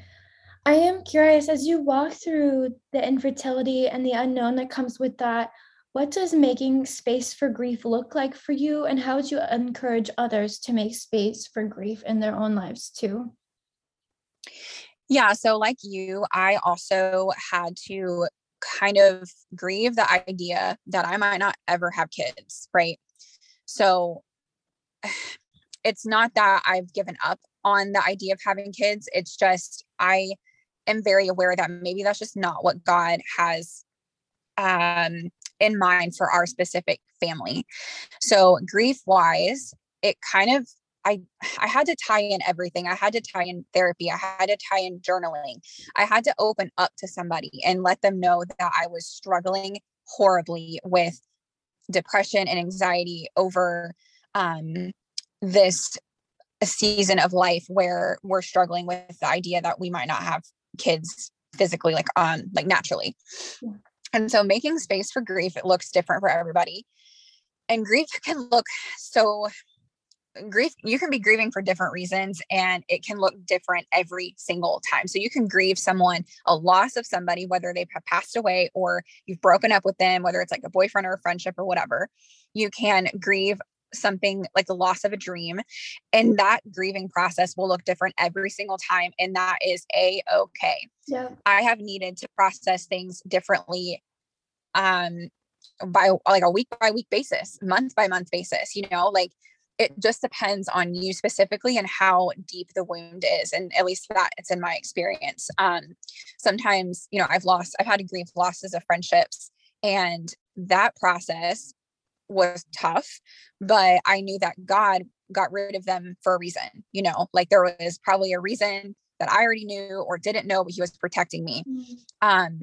i am curious as you walk through the infertility and the unknown that comes with that what does making space for grief look like for you and how would you encourage others to make space for grief in their own lives too yeah so like you i also had to kind of grieve the idea that I might not ever have kids, right? So [SIGHS] it's not that I've given up on the idea of having kids. It's just I am very aware that maybe that's just not what God has um in mind for our specific family. So grief wise, it kind of I I had to tie in everything. I had to tie in therapy. I had to tie in journaling. I had to open up to somebody and let them know that I was struggling horribly with depression and anxiety over um, this season of life where we're struggling with the idea that we might not have kids physically like on like naturally. Yeah. And so making space for grief it looks different for everybody. And grief can look so grief you can be grieving for different reasons and it can look different every single time so you can grieve someone a loss of somebody whether they've passed away or you've broken up with them whether it's like a boyfriend or a friendship or whatever you can grieve something like the loss of a dream and that grieving process will look different every single time and that is a okay yeah. I have needed to process things differently um by like a week by week basis month by month basis you know like it just depends on you specifically and how deep the wound is and at least that it's in my experience. Um sometimes you know i've lost i've had to grieve losses of friendships and that process was tough but i knew that god got rid of them for a reason you know like there was probably a reason that i already knew or didn't know but he was protecting me mm-hmm. um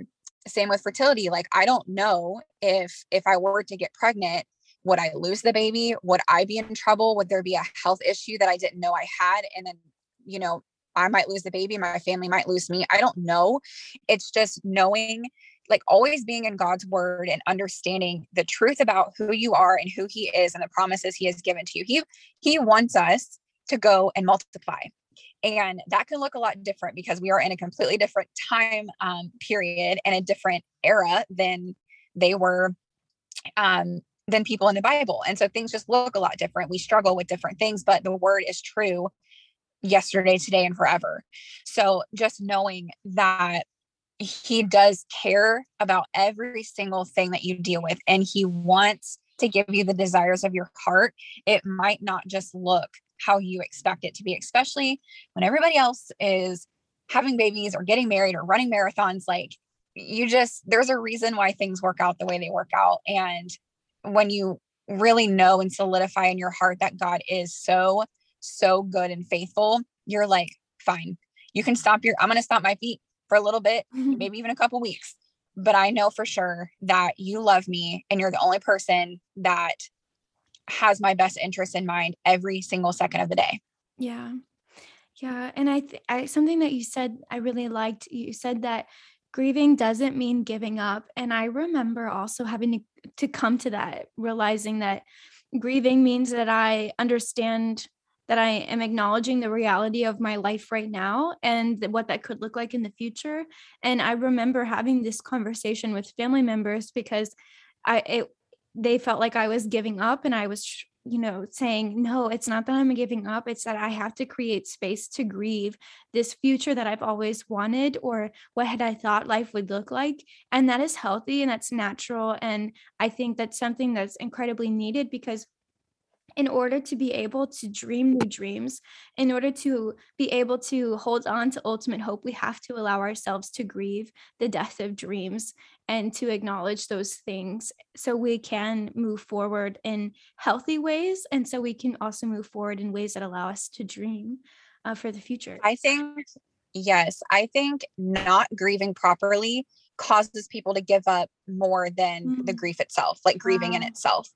same with fertility like i don't know if if i were to get pregnant would I lose the baby? Would I be in trouble? Would there be a health issue that I didn't know I had? And then, you know, I might lose the baby, my family might lose me. I don't know. It's just knowing, like always being in God's word and understanding the truth about who you are and who he is and the promises he has given to you. He he wants us to go and multiply. And that can look a lot different because we are in a completely different time um, period and a different era than they were um, than people in the Bible. And so things just look a lot different. We struggle with different things, but the word is true yesterday, today, and forever. So just knowing that he does care about every single thing that you deal with and he wants to give you the desires of your heart, it might not just look how you expect it to be, especially when everybody else is having babies or getting married or running marathons. Like, you just, there's a reason why things work out the way they work out. And when you really know and solidify in your heart that God is so, so good and faithful, you're like, fine, you can stop your, I'm going to stop my feet for a little bit, mm-hmm. maybe even a couple weeks. But I know for sure that you love me and you're the only person that has my best interest in mind every single second of the day. Yeah. Yeah. And I, th- I, something that you said, I really liked, you said that grieving doesn't mean giving up. And I remember also having to, to come to that, realizing that grieving means that I understand that I am acknowledging the reality of my life right now and what that could look like in the future. And I remember having this conversation with family members because I it, they felt like I was giving up and I was you know, saying, no, it's not that I'm giving up. It's that I have to create space to grieve this future that I've always wanted or what had I thought life would look like. And that is healthy and that's natural. And I think that's something that's incredibly needed because in order to be able to dream new dreams, in order to be able to hold on to ultimate hope, we have to allow ourselves to grieve the death of dreams and to acknowledge those things so we can move forward in healthy ways. And so we can also move forward in ways that allow us to dream uh, for the future. I think, yes, I think not grieving properly causes people to give up more than mm-hmm. the grief itself, like grieving wow. in itself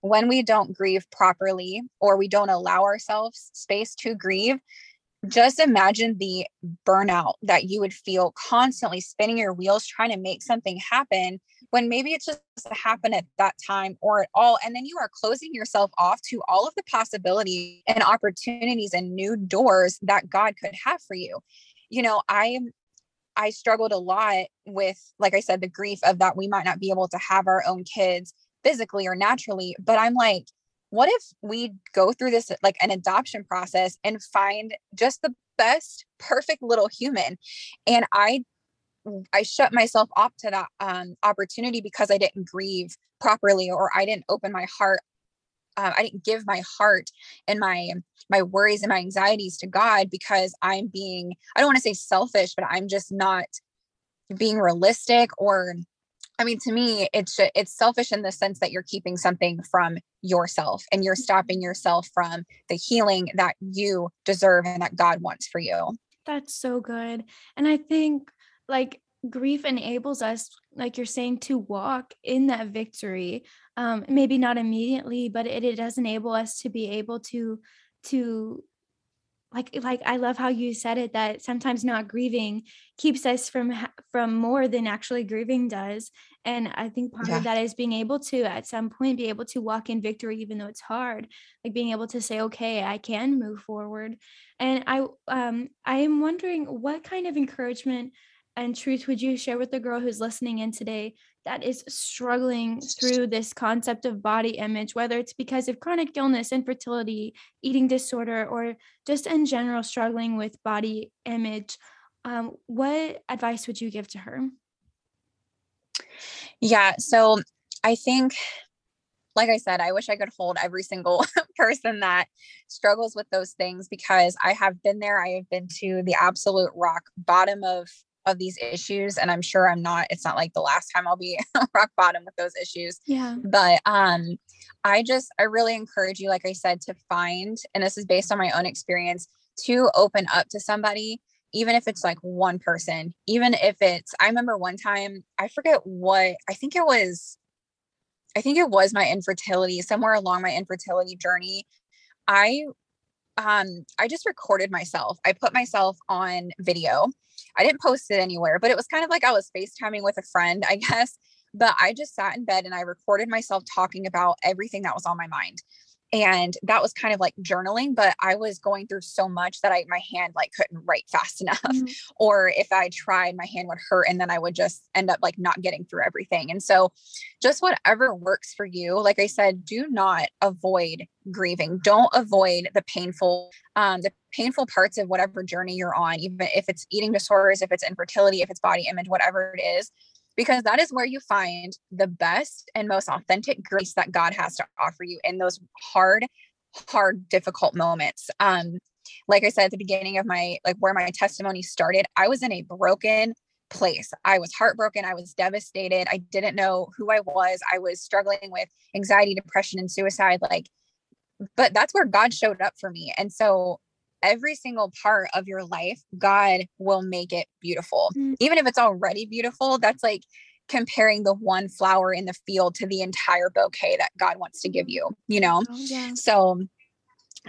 when we don't grieve properly or we don't allow ourselves space to grieve, just imagine the burnout that you would feel constantly spinning your wheels trying to make something happen when maybe it's just happen at that time or at all. And then you are closing yourself off to all of the possibilities and opportunities and new doors that god could have for you. You know i i struggled a lot with like i said the grief of that we might not be able to have our own kids physically or naturally but i'm like what if we go through this like an adoption process and find just the best perfect little human? And i i shut myself off to that um, opportunity because i didn't grieve properly or i didn't open my heart uh, i didn't give my heart and my my worries and my anxieties to god because i'm being i don't want to say selfish but i'm just not being realistic or I mean, to me, it's it's selfish in the sense that you're keeping something from yourself and you're mm-hmm. stopping yourself from the healing that you deserve and that God wants for you. That's so good. And I think like grief enables us, like you're saying, to walk in that victory. Um, maybe not immediately, but it, it does enable us to be able to to like like I love how you said it that sometimes not grieving keeps us from from more than actually grieving does and I think part yeah. of that is being able to at some point be able to walk in victory even though it's hard like being able to say okay I can move forward and I um I am wondering what kind of encouragement and truth would you share with the girl who's listening in today that is struggling through this concept of body image, whether it's because of chronic illness, infertility, eating disorder, or just in general struggling with body image, um, what advice would you give to her? Yeah, so I think, like I said, I wish I could hold every single [LAUGHS] person that struggles with those things because I have been there. I have been to the absolute rock bottom of of these issues and i'm sure i'm not it's not like the last time i'll be [LAUGHS] rock bottom with those issues yeah but um i just i really encourage you like i said to find and this is based on my own experience to open up to somebody even if it's like one person even if it's i remember one time i forget what i think it was i think it was my infertility somewhere along my infertility journey i um, I just recorded myself. I put myself on video. I didn't post it anywhere, but it was kind of like I was FaceTiming with a friend, I guess. But I just sat in bed and I recorded myself talking about everything that was on my mind and that was kind of like journaling but i was going through so much that i my hand like couldn't write fast [LAUGHS] enough mm-hmm. or if i tried my hand would hurt and then i would just end up like not getting through everything and so just whatever works for you like i said do not avoid grieving don't avoid the painful um the painful parts of whatever journey you're on even if it's eating disorders if it's infertility if it's body image whatever it is because that is where you find the best and most authentic grace that God has to offer you in those hard, hard, difficult moments. Um, like I said at the beginning of my like where my testimony started, I was in a broken place. I was heartbroken. I was devastated. I didn't know who I was. I was struggling with anxiety, depression, and suicide. Like, but that's where God showed up for me. And so every single part of your life, God will make it beautiful. Mm-hmm. Even if it's already beautiful, that's like comparing the one flower in the field to the entire bouquet that God wants to give you, you know? Oh, yeah. So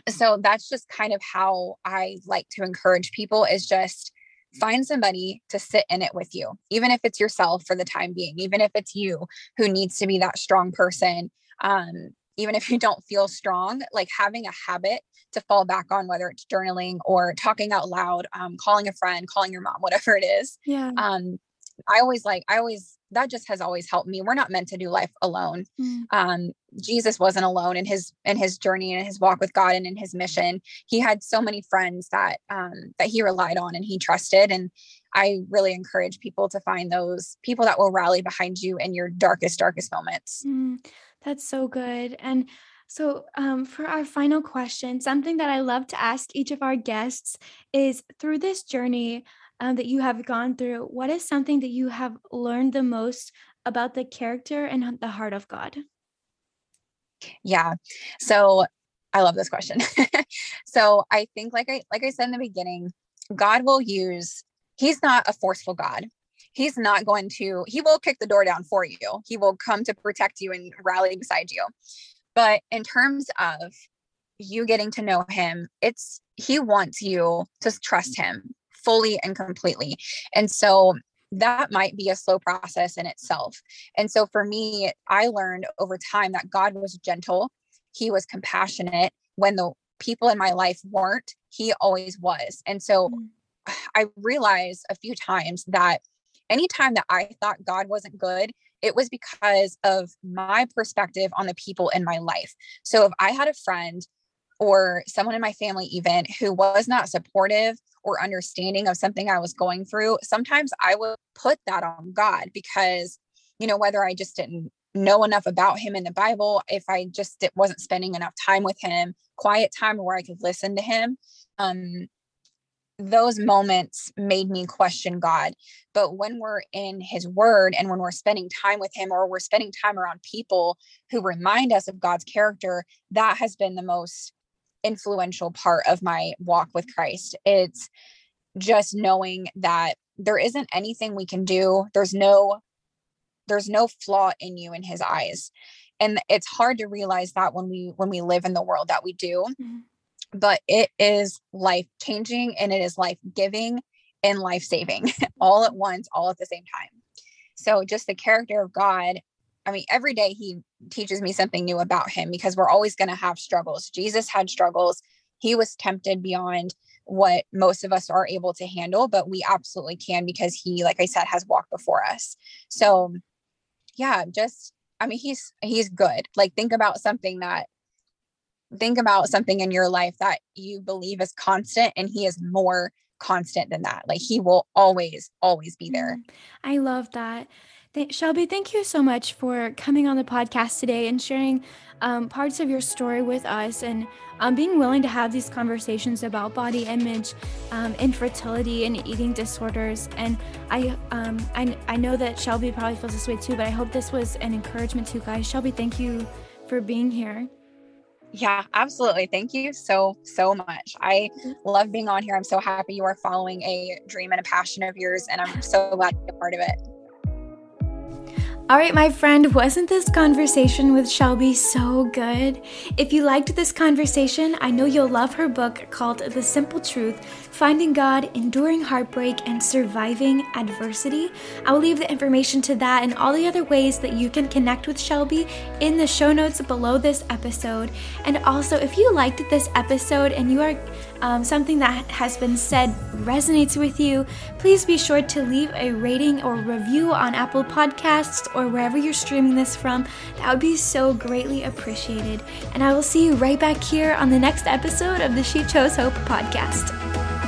so that's just kind of how I like to encourage people is just find somebody to sit in it with you, even if it's yourself for the time being, even if it's you who needs to be that strong person. Um, even if you don't feel strong, like having a habit to fall back on, whether it's journaling or talking out loud, um, calling a friend, calling your mom, [LAUGHS] whatever it is. Yeah. Um, I always like, I always, that just has always helped me. We're not meant to do life alone. Mm. Um, Jesus wasn't alone in his, in his journey and his walk with God and in his mission. He had so many friends that, um, that he relied on and he trusted. And I really encourage people to find those people that will rally behind you in your darkest, darkest moments. Mm. That's so good. And So, um, for our final question, something that I love to ask each of our guests is through this journey um, that you have gone through, what is something that you have learned the most about the character and the heart of God? Yeah. So I love this question. [LAUGHS] so I think like I like I said in the beginning, God will use he's not a forceful God. He's not going to he will kick the door down for you. He will come to protect you and rally beside you. But in terms of you getting to know him, it's he wants you to trust him fully and completely. And so that might be a slow process in itself. And so for me, I learned over time that God was gentle, He was compassionate when the people in my life weren't, He always was. And so mm. I realized a few times that anytime that I thought God wasn't good, it was because of my perspective on the people in my life. So if I had a friend or someone in my family, even who was not supportive or understanding of something I was going through, sometimes I would put that on God because, you know, whether I just didn't know enough about him in the Bible, if I just wasn't spending enough time with him, quiet time where I could listen to him, um, those moments made me question God. But when we're in his word and when we're spending time with him or we're spending time around people who remind us of God's character, that has been the most influential part of my walk with Christ. It's just knowing that there isn't anything we can do. There's no there's no flaw in you in his eyes. And it's hard to realize that when we when we live in the world that we do. Mm-hmm. But it is life changing and it is life giving and life saving [LAUGHS] all at once, all at the same time. So just the character of God I mean, every day he teaches me something new about him because we're always going to have struggles. Jesus had struggles. He was tempted beyond what most of us are able to handle, but we absolutely can because he, like I said, has walked before us. So, yeah, just, I mean, he's, he's good. Like, think about something that, think about something in your life that you believe is constant and he is more constant than that. Like, he will always, always be there. Mm, I love that. Th- Shelby, thank you so much for coming on the podcast today and sharing um, parts of your story with us and um, being willing to have these conversations about body image, um, infertility, and eating disorders. And I, um, I, I know that Shelby probably feels this way too, but I hope this was an encouragement to you guys. Shelby, thank you for being here. Yeah, absolutely. Thank you so, so much. I mm-hmm. love being on here. I'm so happy you are following a dream and a passion of yours, and I'm so glad to be a part of it. All right, my friend, wasn't this conversation with Shelby so good? If you liked this conversation, I know you'll love her book called The Simple Truth Finding God, Enduring Heartbreak, and Surviving Adversity. I will leave the information to that and all the other ways that you can connect with Shelby in the show notes below this episode. And also, if you liked this episode and you are um, something that has been said resonates with you, please be sure to leave a rating or review on Apple Podcasts or wherever you're streaming this from. That would be so greatly appreciated. And I will see you right back here on the next episode of the She Chose Hope podcast.